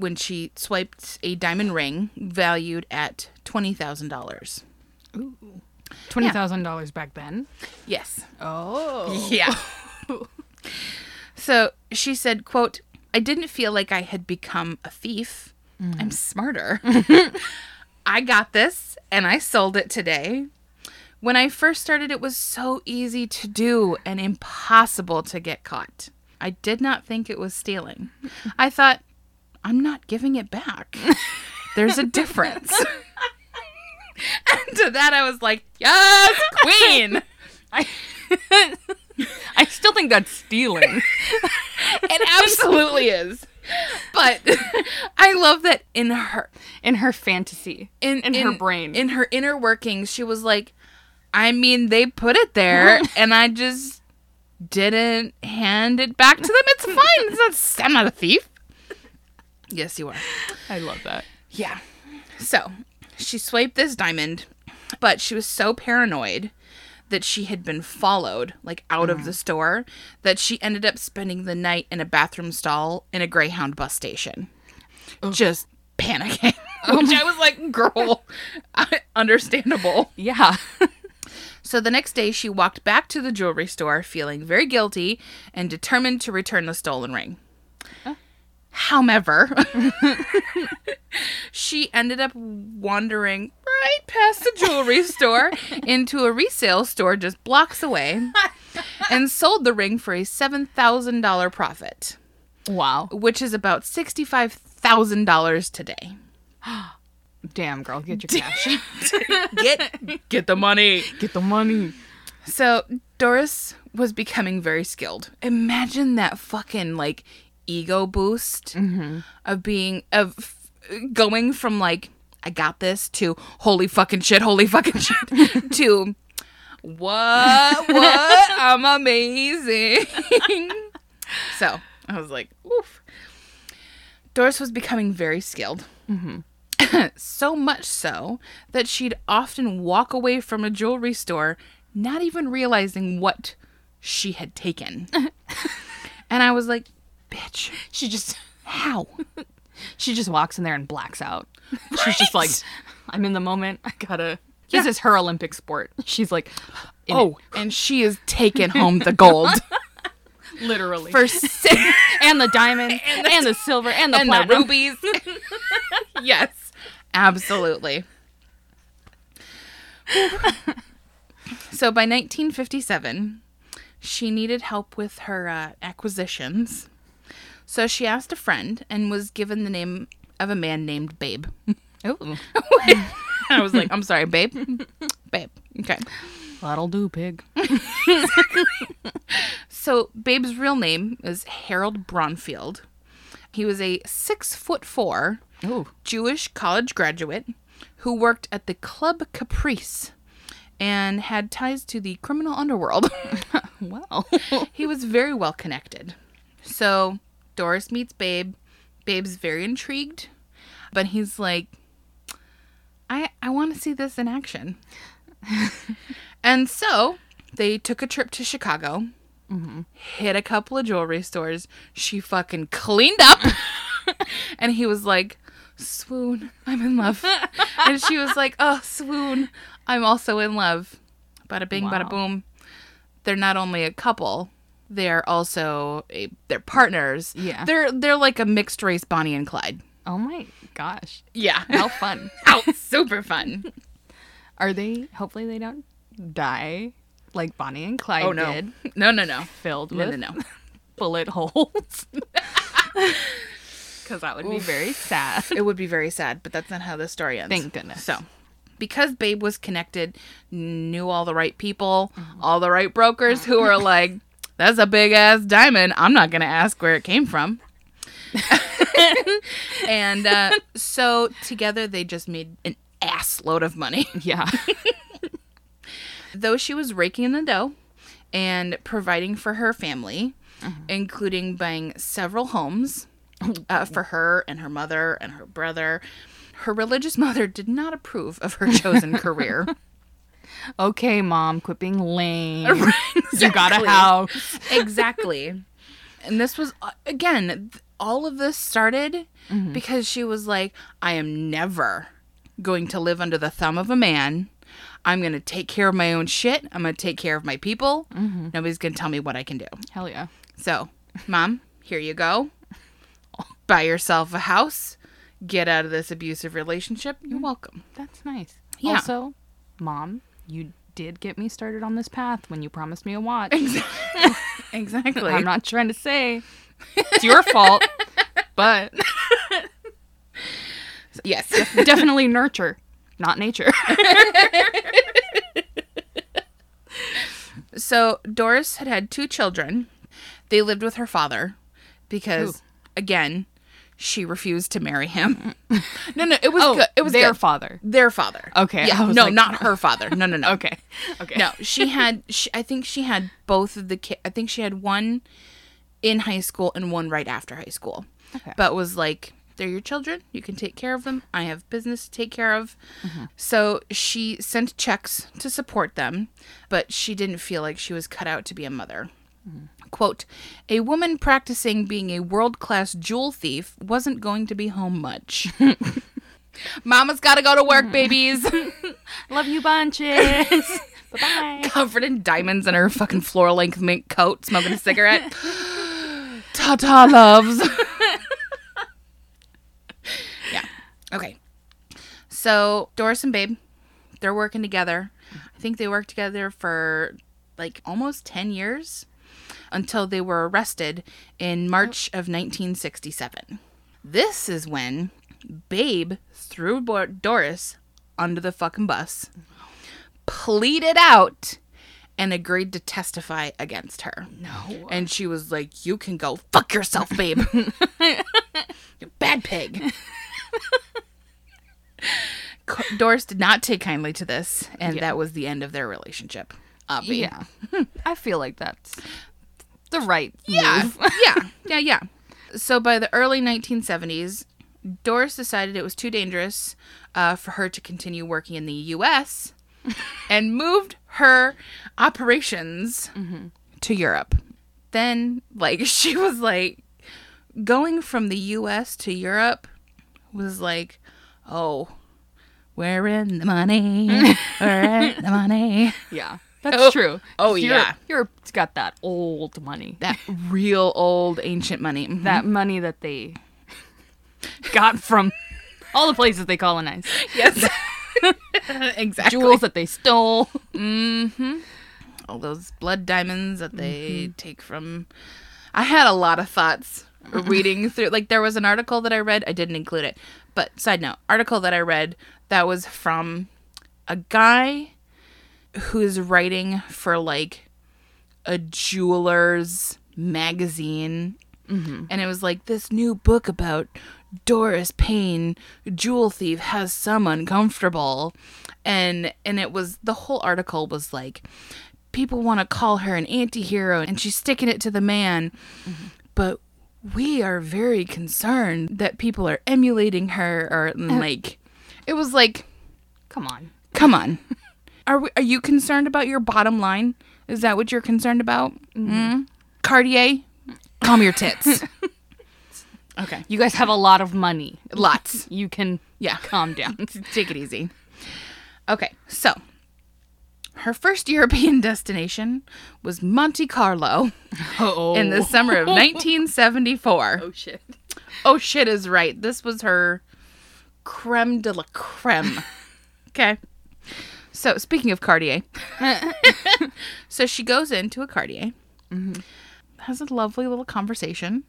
when she swiped a diamond ring valued at $20,000. Twenty thousand dollars back then. Yes. Oh. Yeah. so she said, quote, I didn't feel like I had become a thief. Mm. I'm smarter. I got this and I sold it today. When I first started, it was so easy to do and impossible to get caught. I did not think it was stealing. I thought, I'm not giving it back. There's a difference. and to that, I was like, yes, queen. I, I still think that's stealing. It absolutely is. But I love that in her In her fantasy. in, In her brain. In her inner workings, she was like, I mean, they put it there and I just didn't hand it back to them. It's fine. It's not, I'm not a thief. Yes, you are. I love that. Yeah. So she swiped this diamond, but she was so paranoid that she had been followed, like out of the mm. store, that she ended up spending the night in a bathroom stall in a Greyhound bus station. Just panicking. Which I was like, girl, understandable. Yeah. So the next day, she walked back to the jewelry store feeling very guilty and determined to return the stolen ring. Oh. However, she ended up wandering right past the jewelry store into a resale store just blocks away. and sold the ring for a $7,000 profit, Wow. which is about $65,000 today. Damn, girl, get your cash. Get get the money. get the money. So Doris was becoming very skilled. Imagine that fucking like ego boost mm-hmm. of being of going from like I got this to holy fucking shit, holy fucking shit to what what I'm amazing. so I was like, oof. Doris was becoming very skilled. Mm-hmm. so much so that she'd often walk away from a jewelry store not even realizing what she had taken. and I was like, bitch, She just how? she just walks in there and blacks out. She's just like, I'm in the moment. I gotta. Yeah. This is her Olympic sport. She's like, Oh, and she is taking home the gold literally, for six and the diamond, and the, silver, and the and the rubies. yes, absolutely. so by 1957, she needed help with her uh, acquisitions. So she asked a friend and was given the name of a man named Babe. Ooh, mm. I was like, I'm sorry, Babe. Babe. Okay. that'll do, pig. So Babe's real name is Harold Bronfield. He was a six foot four Ooh, Jewish college graduate who worked at the Club Caprice and had ties to the criminal underworld. well, he was very well connected. So Doris meets Babe. Babe's very intrigued, but he's like, I I want to see this in action. and so they took a trip to Chicago, mm-hmm. hit a couple of jewelry stores. She fucking cleaned up, and he was like, "Swoon, I'm in love," and she was like, "Oh, swoon, I'm also in love." Bada bing, Wow. bada boom. They're not only a couple; they're also a, they're partners. Yeah. they're they're like a mixed race Bonnie and Clyde. oh my gosh, Yeah, how fun. how super fun. Are they? Hopefully, they don't die like Bonnie and Clyde Oh no, did, no, no, no, filled no, with no, no. bullet holes. Because that would be very sad. It would be very sad, but that's not how the story ends. Thank goodness. So, because Babe was connected, knew all the right people, mm-hmm. all the right brokers who were like, "That's a big ass diamond. I'm not gonna ask where it came from." and uh, so together they just made an ass load of money. Yeah. Though she was raking in the dough and providing for her family, including buying several homes uh, for her and her mother and her brother, her religious mother did not approve of her chosen career. Okay, mom, quit being lame. You got a house. exactly. And this was, uh, again, all of this started mm-hmm. because she was like, I am never going to live under the thumb of a man. I'm going to take care of my own shit. I'm going to take care of my people. Mm-hmm. Nobody's going to tell me what I can do. Hell yeah. So, mom, here you go. Buy yourself a house. Get out of this abusive relationship. You're mm-hmm. welcome. That's nice. Yeah. Also, mom, you did get me started on this path when you promised me a watch. Exactly. I'm not trying to say it's your fault, but yes. definitely nurture, not nature. So Doris had had two children. They lived with her father because, Ooh. again, she refused to marry him. no, no, it was Oh, good. It was their good. father. Their father. Okay, Yeah. No, like- not her father. No, no, no. Okay. Okay. No, she had. She, I think she had both of the kids. I think she had one in high school and one right after high school. Okay. But was like, they're your children. You can take care of them. I have business to take care of. Mm-hmm. So she sent checks to support them, but she didn't feel like she was cut out to be a mother. Mm-hmm. Quote, a woman practicing being a world class jewel thief wasn't going to be home much. Mama's got to go to work, mm. babies. Love you bunches. bye bye. covered in diamonds in her fucking floor length mink coat, smoking a cigarette. Ta ta loves. yeah. Okay. So Doris and Babe, they're working together. I think they worked together for like almost 10 years until they were arrested in March of 1967. This is when Babe threw Doris under the fucking bus, pleaded out, and agreed to testify against her. No. And she was like, You can go fuck yourself, babe. You Bad pig. Doris did not take kindly to this, and Yeah. that was the end of their relationship. Uh, Obvi. Yeah. I feel like that's the right Yeah. move. yeah. Yeah. Yeah. So by the early 1970s, Doris decided it was too dangerous uh, for her to continue working in the U.S. and moved her operations to Europe. Then, like, she was like, going from the U.S. to Europe was like, oh, we're in the money. we're in the money. Yeah. That's Oh. true. Oh, yeah. Europe's got that old money. That real old ancient money. Mhm. that money that they got from all the places they colonized. Yes. exactly. Jewels that they stole. Mm-hmm. All those blood diamonds that they take from. I had a lot of thoughts reading through. Like, there was an article that I read. I didn't include it. But, side note, article that I read that was from a guy who's writing for, like, a jeweler's magazine. Mm-hmm. And it was like, this new book about Doris Payne, jewel thief, has some uncomfortable. And and it was the whole article was like, people want to call her an anti-hero and she's sticking it to the man. Mm-hmm. But we are very concerned that people are emulating her or and, like it was like Come on. come on are we, are you concerned about your bottom line? Is that what you're concerned about? Mm cartier? Calm your tits. Okay. You guys have a lot of money. lots. You can yeah. calm down. take it easy. Okay so her first european destination was monte carlo Oh. in the summer of 1974 Oh shit. oh shit is right. This was her creme de la creme. Okay so speaking of cartier so she goes into a cartier has a lovely little conversation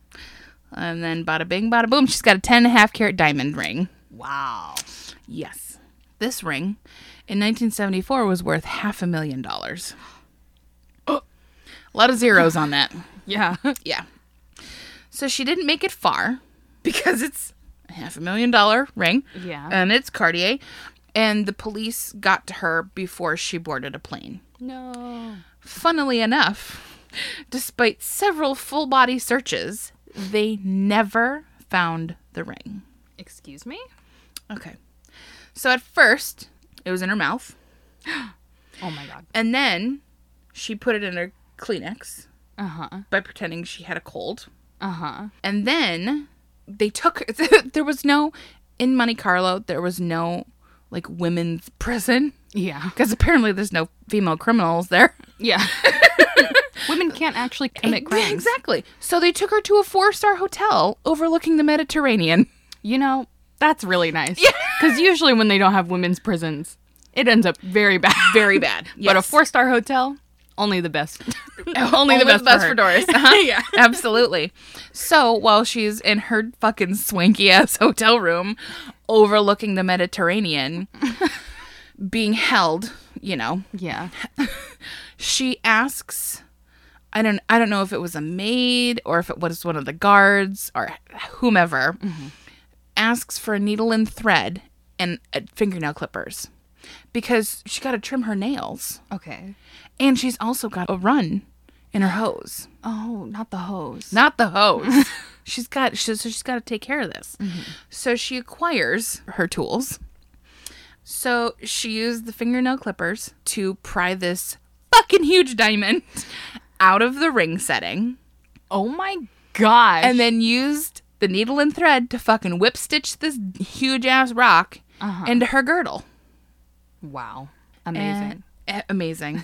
and then bada bing bada boom she's got a 10 and a half carat diamond ring Wow. yes this ring in 1974 was worth half a million dollars a lot of zeros on that Yeah. yeah. So she didn't make it far because it's a half a million dollar ring. Yeah. And it's Cartier. And the police got to her before she boarded a plane. no. Funnily enough, despite several full body searches, they never found the ring. Excuse me? Okay. So at first, it was in her mouth. Oh my god. And then she put it in her Kleenex Uh-huh. by pretending she had a cold. Uh-huh. And then they took there was no in Monte Carlo there was no like women's prison Yeah. because apparently there's no female criminals there. Yeah. Women can't actually eh, commit crimes. Exactly. So they took her to a four-star hotel overlooking the Mediterranean. You know, that's really nice. Yeah. Because usually when they don't have women's prisons, it ends up very bad. Very bad. But a four star hotel, only the best. only, the best, best for, her. Doris. Uh-huh. yeah, absolutely. So while she's in her fucking swanky ass hotel room overlooking the Mediterranean, being held, you know, Yeah. she asks I don't I don't know if it was a maid or if it was one of the guards or whomever asks for a needle and thread and uh, fingernail clippers because she got to trim her nails Okay. And she's also got a run in her hose. Oh, not the hose. Not the hose. she's got she, so she's got to take care of this. So she acquires her tools. So she used the fingernail clippers to pry this fucking huge diamond out of the ring setting Oh my gosh. and then used the needle and thread to fucking whip stitch this huge ass rock Uh-huh. into her girdle. wow. Amazing. And- eh, amazing.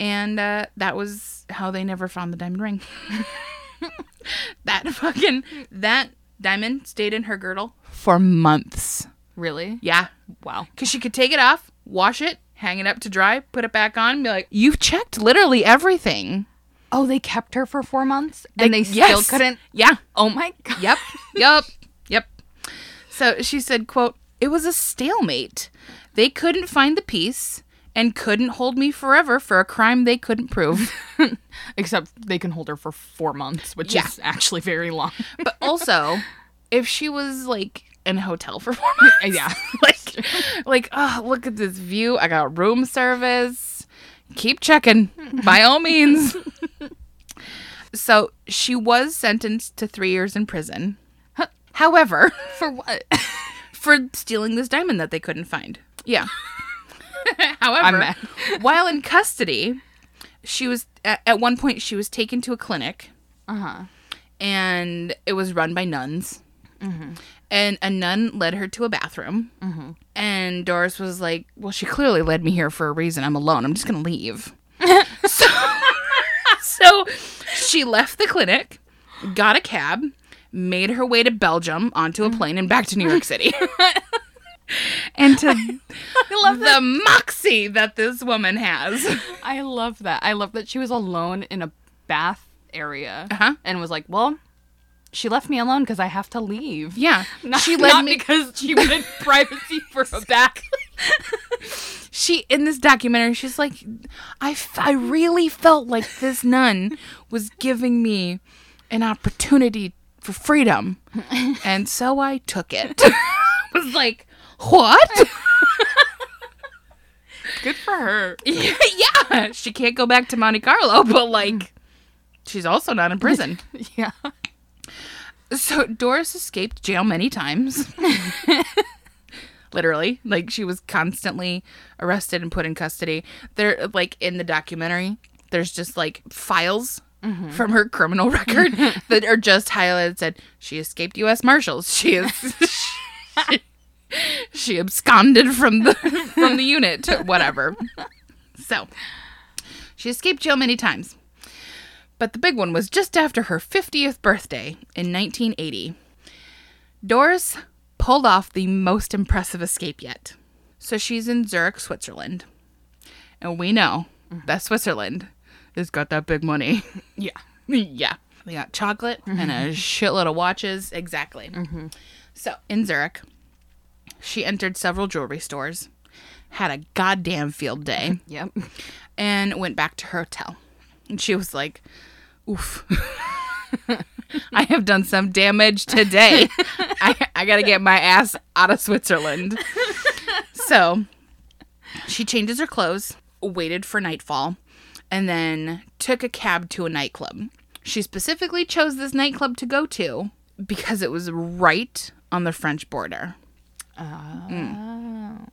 And uh, that was how they never found the diamond ring. that fucking that diamond stayed in her girdle for months. really? Yeah, Wow. because she could take it off, wash it, hang it up to dry, put it back on, be like, "You've checked literally everything." Oh, they kept her for four months and they still Yes. couldn't. Yeah. Oh my god. Yep. yep. Yep. So she said, quote, "It was a stalemate. They couldn't find the piece and couldn't hold me forever for a crime they couldn't prove." Except they can hold her for four months, which Yeah. is actually very long. but also, if she was like in a hotel for four months, yeah. like, like, oh, look at this view. I got room service. Keep checking, by all means. so she was sentenced to three years in prison. However, For what? for stealing this diamond that they couldn't find. Yeah. However, while in custody, she was at, at one point she was taken to a clinic Uh huh. and it was run by nuns. Mm-hmm. And a nun led her to a bathroom. Mm-hmm. And Doris was like, Well, she clearly led me here for a reason. I'm alone. I'm just going to leave. so, so she left the clinic, got a cab, made her way to Belgium onto a mm-hmm. plane and back to New York City. and to the moxie that this woman has. I love that. I love that she was alone in a bath area Uh-huh. and was like, "Well, she left me alone because I have to leave." Yeah. Not, she left me because she wanted privacy for a bath. she in this documentary she's like I, f- I really felt like this nun was giving me an opportunity for freedom and so i took it was like what Good for her. yeah she can't go back to monte carlo but like she's also not in prison. Yeah. so doris escaped jail many times. Literally. Like she was constantly arrested and put in custody. There like in the documentary there's just like files mm-hmm. from her criminal record that are just highlighted said she escaped us marshals. She is she, she absconded from the from the unit whatever so she escaped jail many times but the big one was just after her 50th birthday in 1980 Doris pulled off the most impressive escape yet. So she's in Zurich, Switzerland. And we know mm-hmm. that Switzerland has got that big money. Yeah. yeah. They got chocolate and a shitload of watches. Exactly. Mm-hmm. So in Zurich, she entered several jewelry stores, had a goddamn field day, Yep. and went back to her hotel. And she was like, oof. I have done some damage today. I, I got to get my ass out of Switzerland. So she changes her clothes, waited for nightfall, and then took a cab to a nightclub. She specifically chose this nightclub to go to because it was right on the French border. Mm.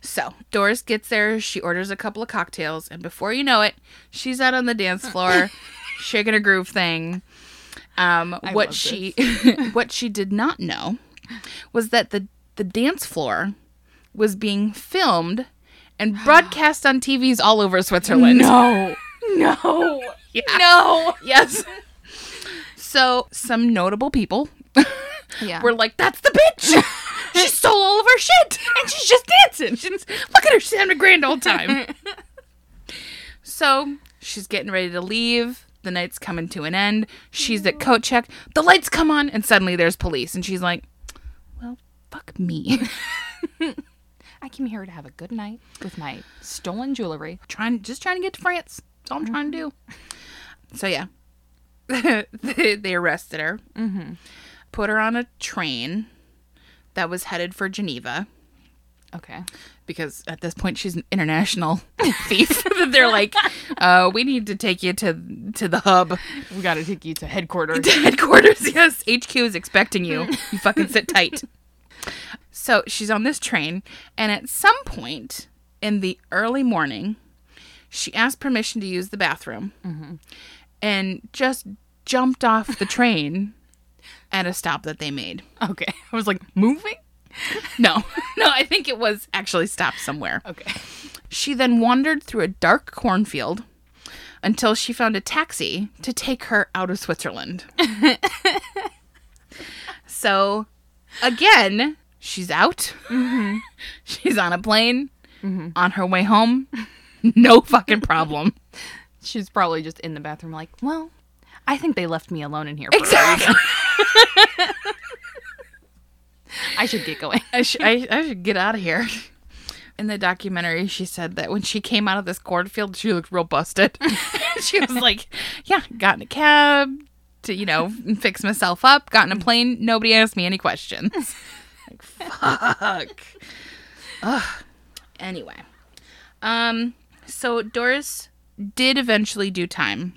So Doris gets there, she orders a couple of cocktails, and before you know it, she's out on the dance floor, shaking her groove thing. Um, what she what she did not know was that the the dance floor was being filmed and broadcast on TVs all over Switzerland. No. No. Yeah. No. Yes. So some notable people Yeah. were like, "That's the bitch. She stole all of our shit, and she's just dancing. She's, look at her. She's having a grand old time." so she's getting ready to leave. The night's coming to an end. She's at coat check. The lights come on, and suddenly there's police, and she's like, "Well, fuck me." I came here to have a good night with my stolen jewelry. trying just trying to get to France. That's all I'm trying to do. Mm-hmm. So yeah, they, they arrested her, mm-hmm. put her on a train that was headed for Geneva Okay. because at this point she's an international thief. They're like, uh, we need to take you to to the hub, We got to take you to headquarters. to headquarters. Yes, HQ is expecting you. You fucking sit tight. So she's on this train, and at some point in the early morning, she asked permission to use the bathroom and just jumped off the train at a stop that they made. okay. I was like, moving? No, no, I think it was actually stopped somewhere. Okay. She then wandered through a dark cornfield until she found a taxi to take her out of Switzerland. so, again, she's out. Mm-hmm. She's on a plane. Mm-hmm. On her way home, no fucking problem. She's probably just in the bathroom, like, well, I think they left me alone in here. For Exactly. I should get going. I, sh- I, I should get out of here. In the documentary, she said that when she came out of this cornfield, she looked real busted. she was like, "Yeah, got in a cab to you know fix myself up. Got in a plane. Nobody asked me any questions. like fuck. Ugh. Anyway, um, so Doris did eventually do time,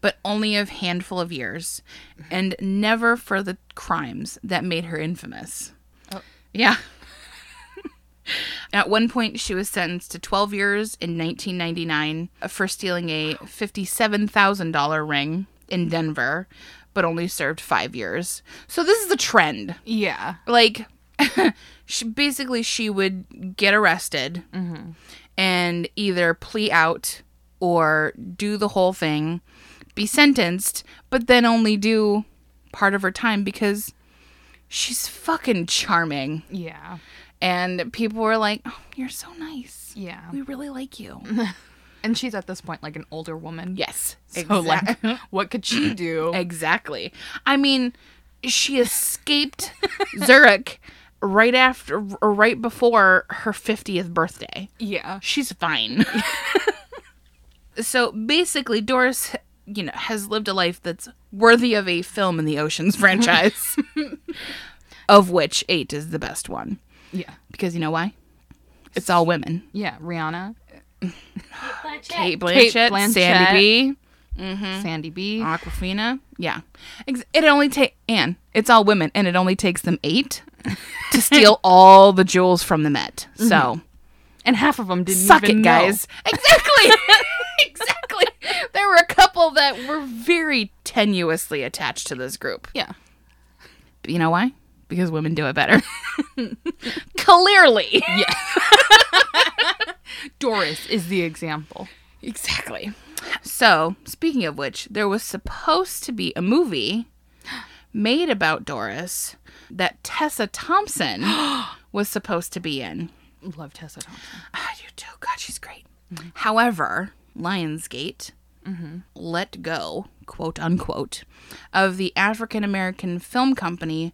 but only a handful of years, and never for the crimes that made her infamous. Oh. Yeah. At one point, she was sentenced to 12 years in 1999 for stealing a $57,000 ring in Denver, but only served five years. So this is a trend. Yeah. Like, she, basically, she would get arrested mm-hmm. and either plea out or do the whole thing, be sentenced, but then only do part of her time because she's fucking charming. Yeah. And people were like, oh, You're so nice. Yeah. We really like you. And she's at this point like an older woman. yes. So like, what could she do? Exactly. I mean, she escaped Zurich right after or right before her 50th birthday. Yeah. She's fine. so basically, Doris, you know, has lived a life that's worthy of a film in the Oceans franchise, of which eight is the best one. Yeah. Because you know why? It's all women. Yeah. Rihanna, Blanchett. Cate Blanchett, Cate Blanchett. Sandy B, mm-hmm. Sandy B. Awkwafina. Yeah. It only take Anne. It's all women, and it only takes them eight to steal all the jewels from the Met. So mm-hmm. And half of them didn't suck even it, know. guys. Exactly. exactly. There were a couple that were very tenuously attached to this group. Yeah. But you know why? Because women do it better. Clearly. Yeah. Doris is the example. Exactly. So, speaking of which, there was supposed to be a movie made about Doris that Tessa Thompson was supposed to be in. Love Tessa Thompson. Ah, I do too. God, she's great. Mm-hmm. However, Lionsgate mm-hmm. let go, quote unquote, of the African American film company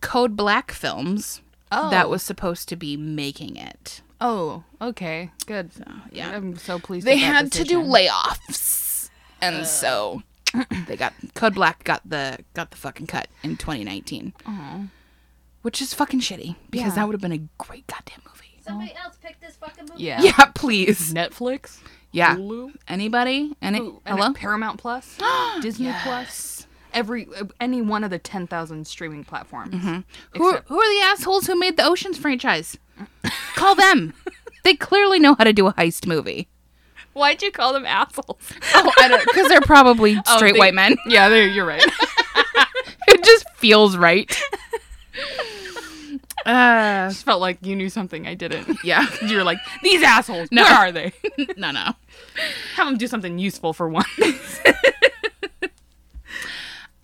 Code Black Films that Oh. was supposed to be making it. Oh, okay. Good. yeah. I'm so pleased. They that had to do layoffs, and so they got Code Black got the got the fucking cut in 2019, which is fucking shitty because Yeah. that would have been a great goddamn movie. Somebody else picked this fucking movie. Yeah. Yeah, please. Netflix. Yeah. Hulu. Anybody? Any? Ooh, and hello? Paramount Plus. Disney Plus. Every any one of the ten thousand streaming platforms. Mm-hmm. Who are, who are the assholes who made the Oceans franchise? Call them. they clearly know how to do a heist movie. Why'd you call them assholes? Oh, I don't because they're probably oh, straight they- white men. Yeah, there you're right. it just feels right. Uh, just felt like you knew something I didn't. yeah. You were like, these assholes. No. Where are they? no, no. Have them do something useful for once.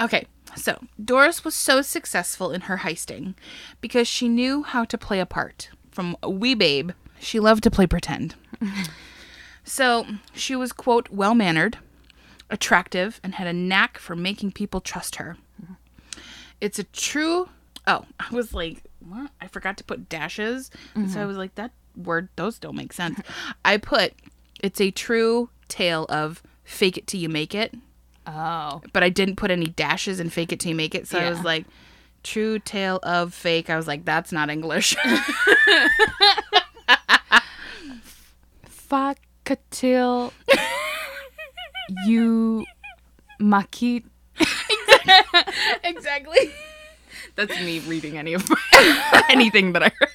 Okay, so Doris was so successful in her heisting because she knew how to play a part. From a wee babe, she loved to play pretend. so she was, quote, well mannered, attractive, and had a knack for making people trust her. It's a true. Oh, I was like, what? I forgot to put dashes. So I mm-hmm. was like, that word, those don't make sense. I put, it's a true tale of fake it till you make it Oh. but I didn't put any dashes and fake it till you make it. So I was like, true tale of fake. I was like, that's not English. Fakatil. you. Makit. exactly. That's me reading any of anything that I heard.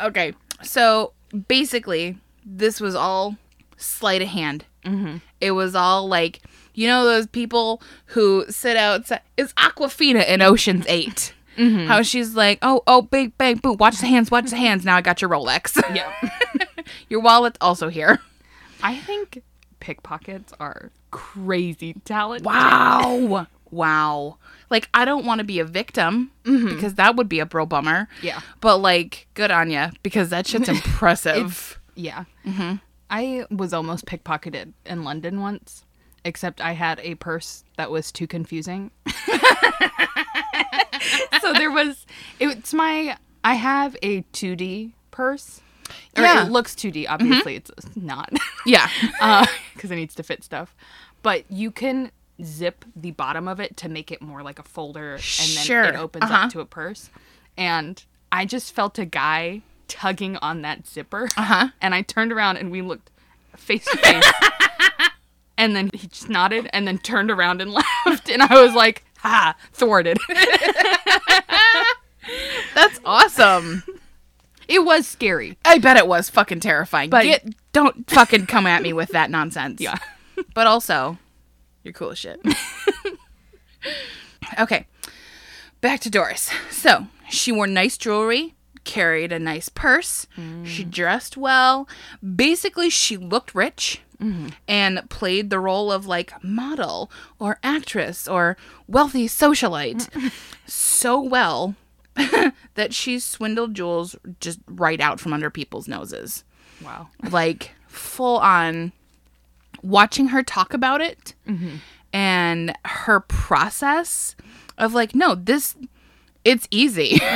Okay. So basically, this was all sleight of hand. Mm-hmm. It was all like, you know, those people who sit outside. It's Awkwafina in Ocean's 8. How she's like, oh, oh, big, bang, boom, watch the hands, watch the hands. Now I got your Rolex. Yeah. your wallet's also here. I think pickpockets are crazy talented. Wow. Wow. Like I don't want to be a victim mm-hmm. because that would be a bro bummer. Yeah. But like, good on you because that shit's impressive. Yeah. Mm-hmm. I was almost pickpocketed in London once, except I had a purse that was too confusing. so there was, it's my, I have a 2D purse. Or Yeah. It looks 2D, obviously. Mm-hmm. It's not. yeah. Uh, because it needs to fit stuff. But you can zip the bottom of it to make it more like a folder and then Sure. it opens Uh-huh. up to a purse. And I just felt a guy tugging on that zipper. Uh-huh. And I turned around and we looked face to face. and then he just nodded and then turned around and laughed. And I was like, ha, thwarted. That's awesome. it was scary. I bet it was fucking terrifying. But- Get, don't fucking come at me with that nonsense. Yeah. But also, you're cool as shit. okay. Back to Doris. So, she wore nice jewelry, carried a nice purse, she mm. dressed well. Basically, she looked rich mm-hmm. and played the role of like model or actress or wealthy socialite mm-hmm. so well that she swindled jewels just right out from under people's noses Wow. like full on watching her talk about it mm-hmm. and her process of like no this it's easy.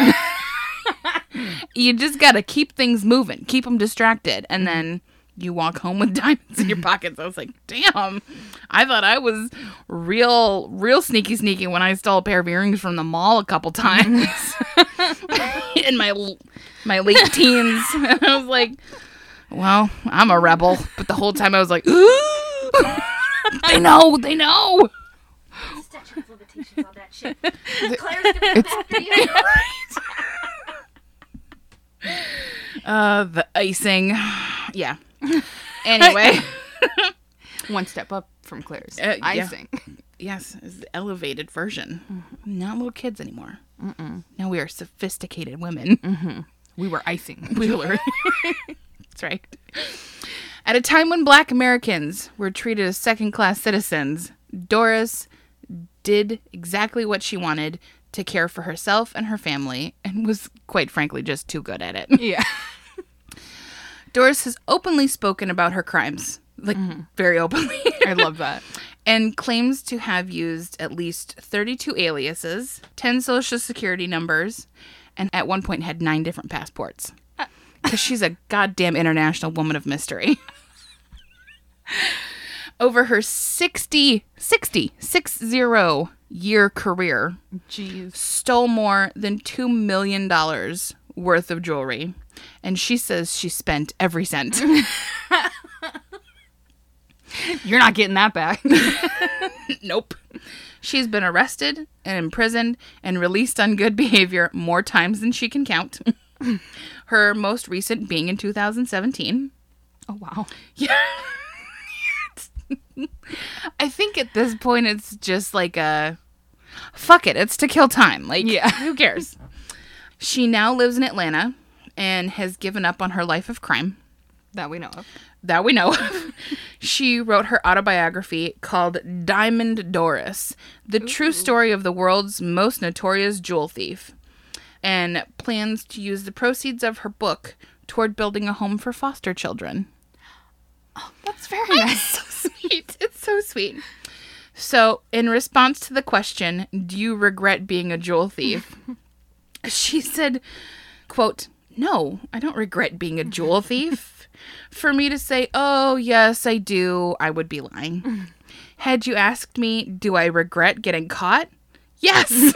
You just gotta keep things moving keep them distracted. And mm-hmm. then you walk home with diamonds in your pockets. I was like damn. I thought i was real real sneaky sneaky when i stole a pair of earrings from the mall a couple times. In my my late teens. I was like well, I'm a rebel, but the whole time I was like, ooh, they know, they know. Statute of limitations on that shit. Claire's gonna come. Uh, the icing, yeah. Anyway, One step up from Claire's. Uh, yeah. Icing. yes, it's the elevated version. Not little kids anymore. Now we are sophisticated women. We were icing jewelry. That's right. At a time when black Americans were treated as second class citizens, Doris did exactly what she wanted to care for herself and her family and was, quite frankly, just too good at it. yeah. Doris has openly spoken about her crimes, like mm-hmm. very openly, I love that. and claims to have used at least 32 aliases, 10 social security numbers, and at one point had nine different passports. Because she's a goddamn international woman of mystery. Over her 60, 60, 60 year career, Jeez. stole more than $2 million worth of jewelry. And she says she spent every cent. You're not getting that back. nope. She's been arrested and imprisoned and released on good behavior more times than she can count. Her most recent being in 2017. oh, wow. Yeah. I think at this point it's just like a fuck it, it's to kill time. Like, Yeah. who cares? She now lives in Atlanta and has given up on her life of crime. That we know of. that we know of. she wrote her autobiography called Diamond Doris, the true story of the world's most notorious jewel thief, and plans to use the proceeds of her book toward building a home for foster children. Oh, That's very nice. so sweet. It's so sweet. So, in response to the question, do you regret being a jewel thief? she said, quote, no, I don't regret being a jewel thief. For me to say, oh, yes, I do, I would be lying. Had you asked me, do I regret getting caught? Yes.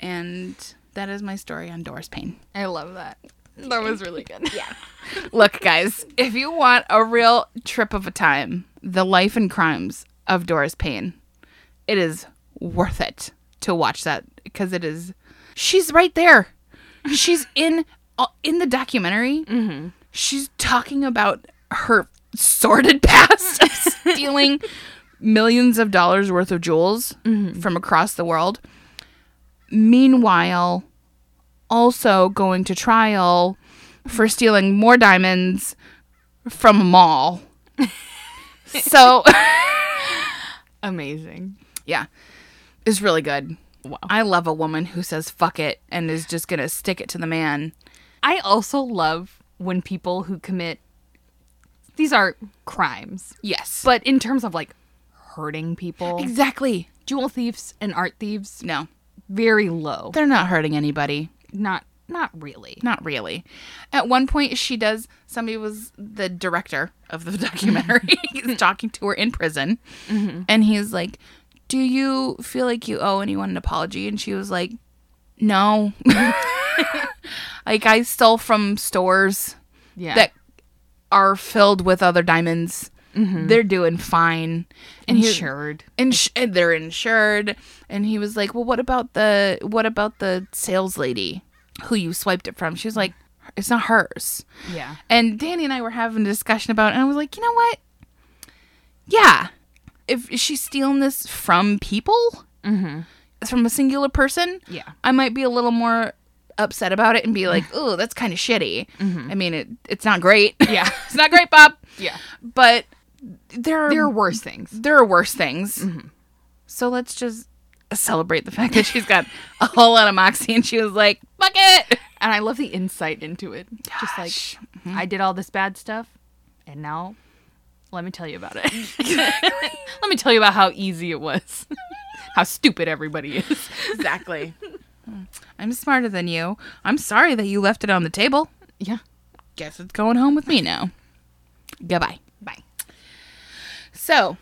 And that is my story on Doris Payne. I love that. That was really good. Yeah. Look, guys, if you want a real trip of a time, the life and crimes of Doris Payne, it is worth it to watch that because it is. She's right there. She's in uh, in the documentary. She's talking about her sordid past of stealing millions of dollars worth of jewels from across the world. Meanwhile, also going to trial for stealing more diamonds from a mall. so, Amazing. Yeah. It's really good. Wow. I love a woman who says fuck it and is just going to stick it to the man. I also love when people who commit these are crimes, Yes. but in terms of like hurting people, exactly. jewel thieves and art thieves, No. Very low. They're not hurting anybody. Not not really. Not really. At one point, she does. Somebody was the director of the documentary. he's talking to her in prison, mm-hmm. and he's like, "Do you feel like you owe anyone an apology?" And she was like, "No." like I stole from stores Yeah. that are filled with other diamonds. Mm-hmm. They're doing fine. And he- insured. ins- and they're insured and he was like well what about the what about the sales lady who you swiped it from she was like it's not hers Yeah. and danny and i were having a discussion about it and i was like you know what yeah if she's stealing this from people mm-hmm. from a singular person Yeah. i might be a little more upset about it and be like oh that's kind of shitty mm-hmm. i mean it it's not great Yeah. it's not great bob Yeah. but there are There are worse things. there are worse things. Mm-hmm. So let's just celebrate the fact that she's got a whole lot of moxie and she was like, fuck it. And I love the insight into it. Just like Gosh. I did all this bad stuff and now let me tell you about it. let me tell you about how easy it was. how stupid everybody is. Exactly. I'm smarter than you. I'm sorry that you left it on the table. Yeah. Guess it's going home with me now. Goodbye. So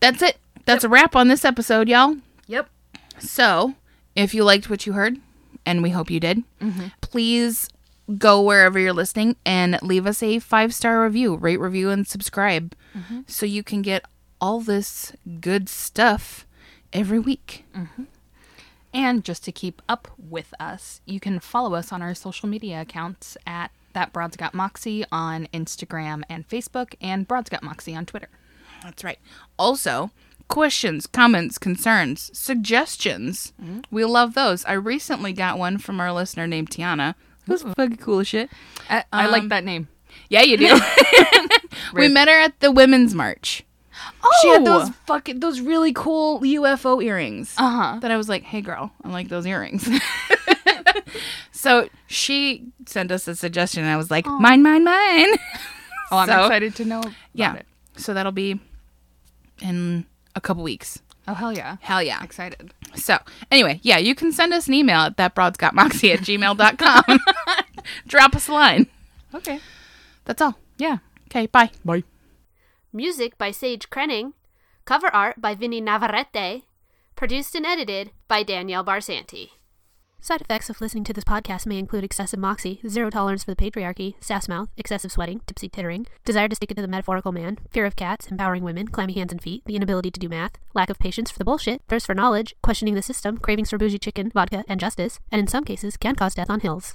that's it. That's a wrap on this episode, y'all. Yep. So, if you liked what you heard, and we hope you did, mm-hmm. please go wherever you're listening and leave us a five star review, rate, review, and subscribe mm-hmm. so you can get all this good stuff every week. Mm-hmm. And just to keep up with us, you can follow us on our social media accounts at that Broad's Got Moxie on Instagram and Facebook, and Broad's Got Moxie on Twitter. That's right. Also, questions, comments, concerns, suggestions. Mm-hmm. We love those. I recently got one from our listener named Tiana. Who's fucking cool as shit. I, I uh, like um, that name. Yeah, you do. we met her at the women's march. Oh, she had oh! those fucking those really cool UFO earrings. Uh huh. That I was like, "Hey, girl, I like those earrings." so she sent us a suggestion, and I was like, "Mine, mine, mine." Oh, I'm So- excited to know. About yeah. It. So that'll be in a couple weeks. Oh hell yeah! Hell yeah. Excited. So anyway, yeah, you can send us an email at thatbroadsgotmoxie at gmail.com. Drop us a line. Okay. That's all. Yeah. Okay, bye. Bye. Music by Sage Krenning. Cover art by Vinny Navarrete. Produced and edited by Danielle Barsanti. Side effects of listening to this podcast may include excessive moxie, zero tolerance for the patriarchy, sass mouth, excessive sweating, tipsy tittering, desire to stick it to the metaphorical man, fear of cats, empowering women, clammy hands and feet, the inability to do math, lack of patience for the bullshit, thirst for knowledge, questioning the system, cravings for bougie chicken, vodka, and justice, and in some cases can cause death on hills.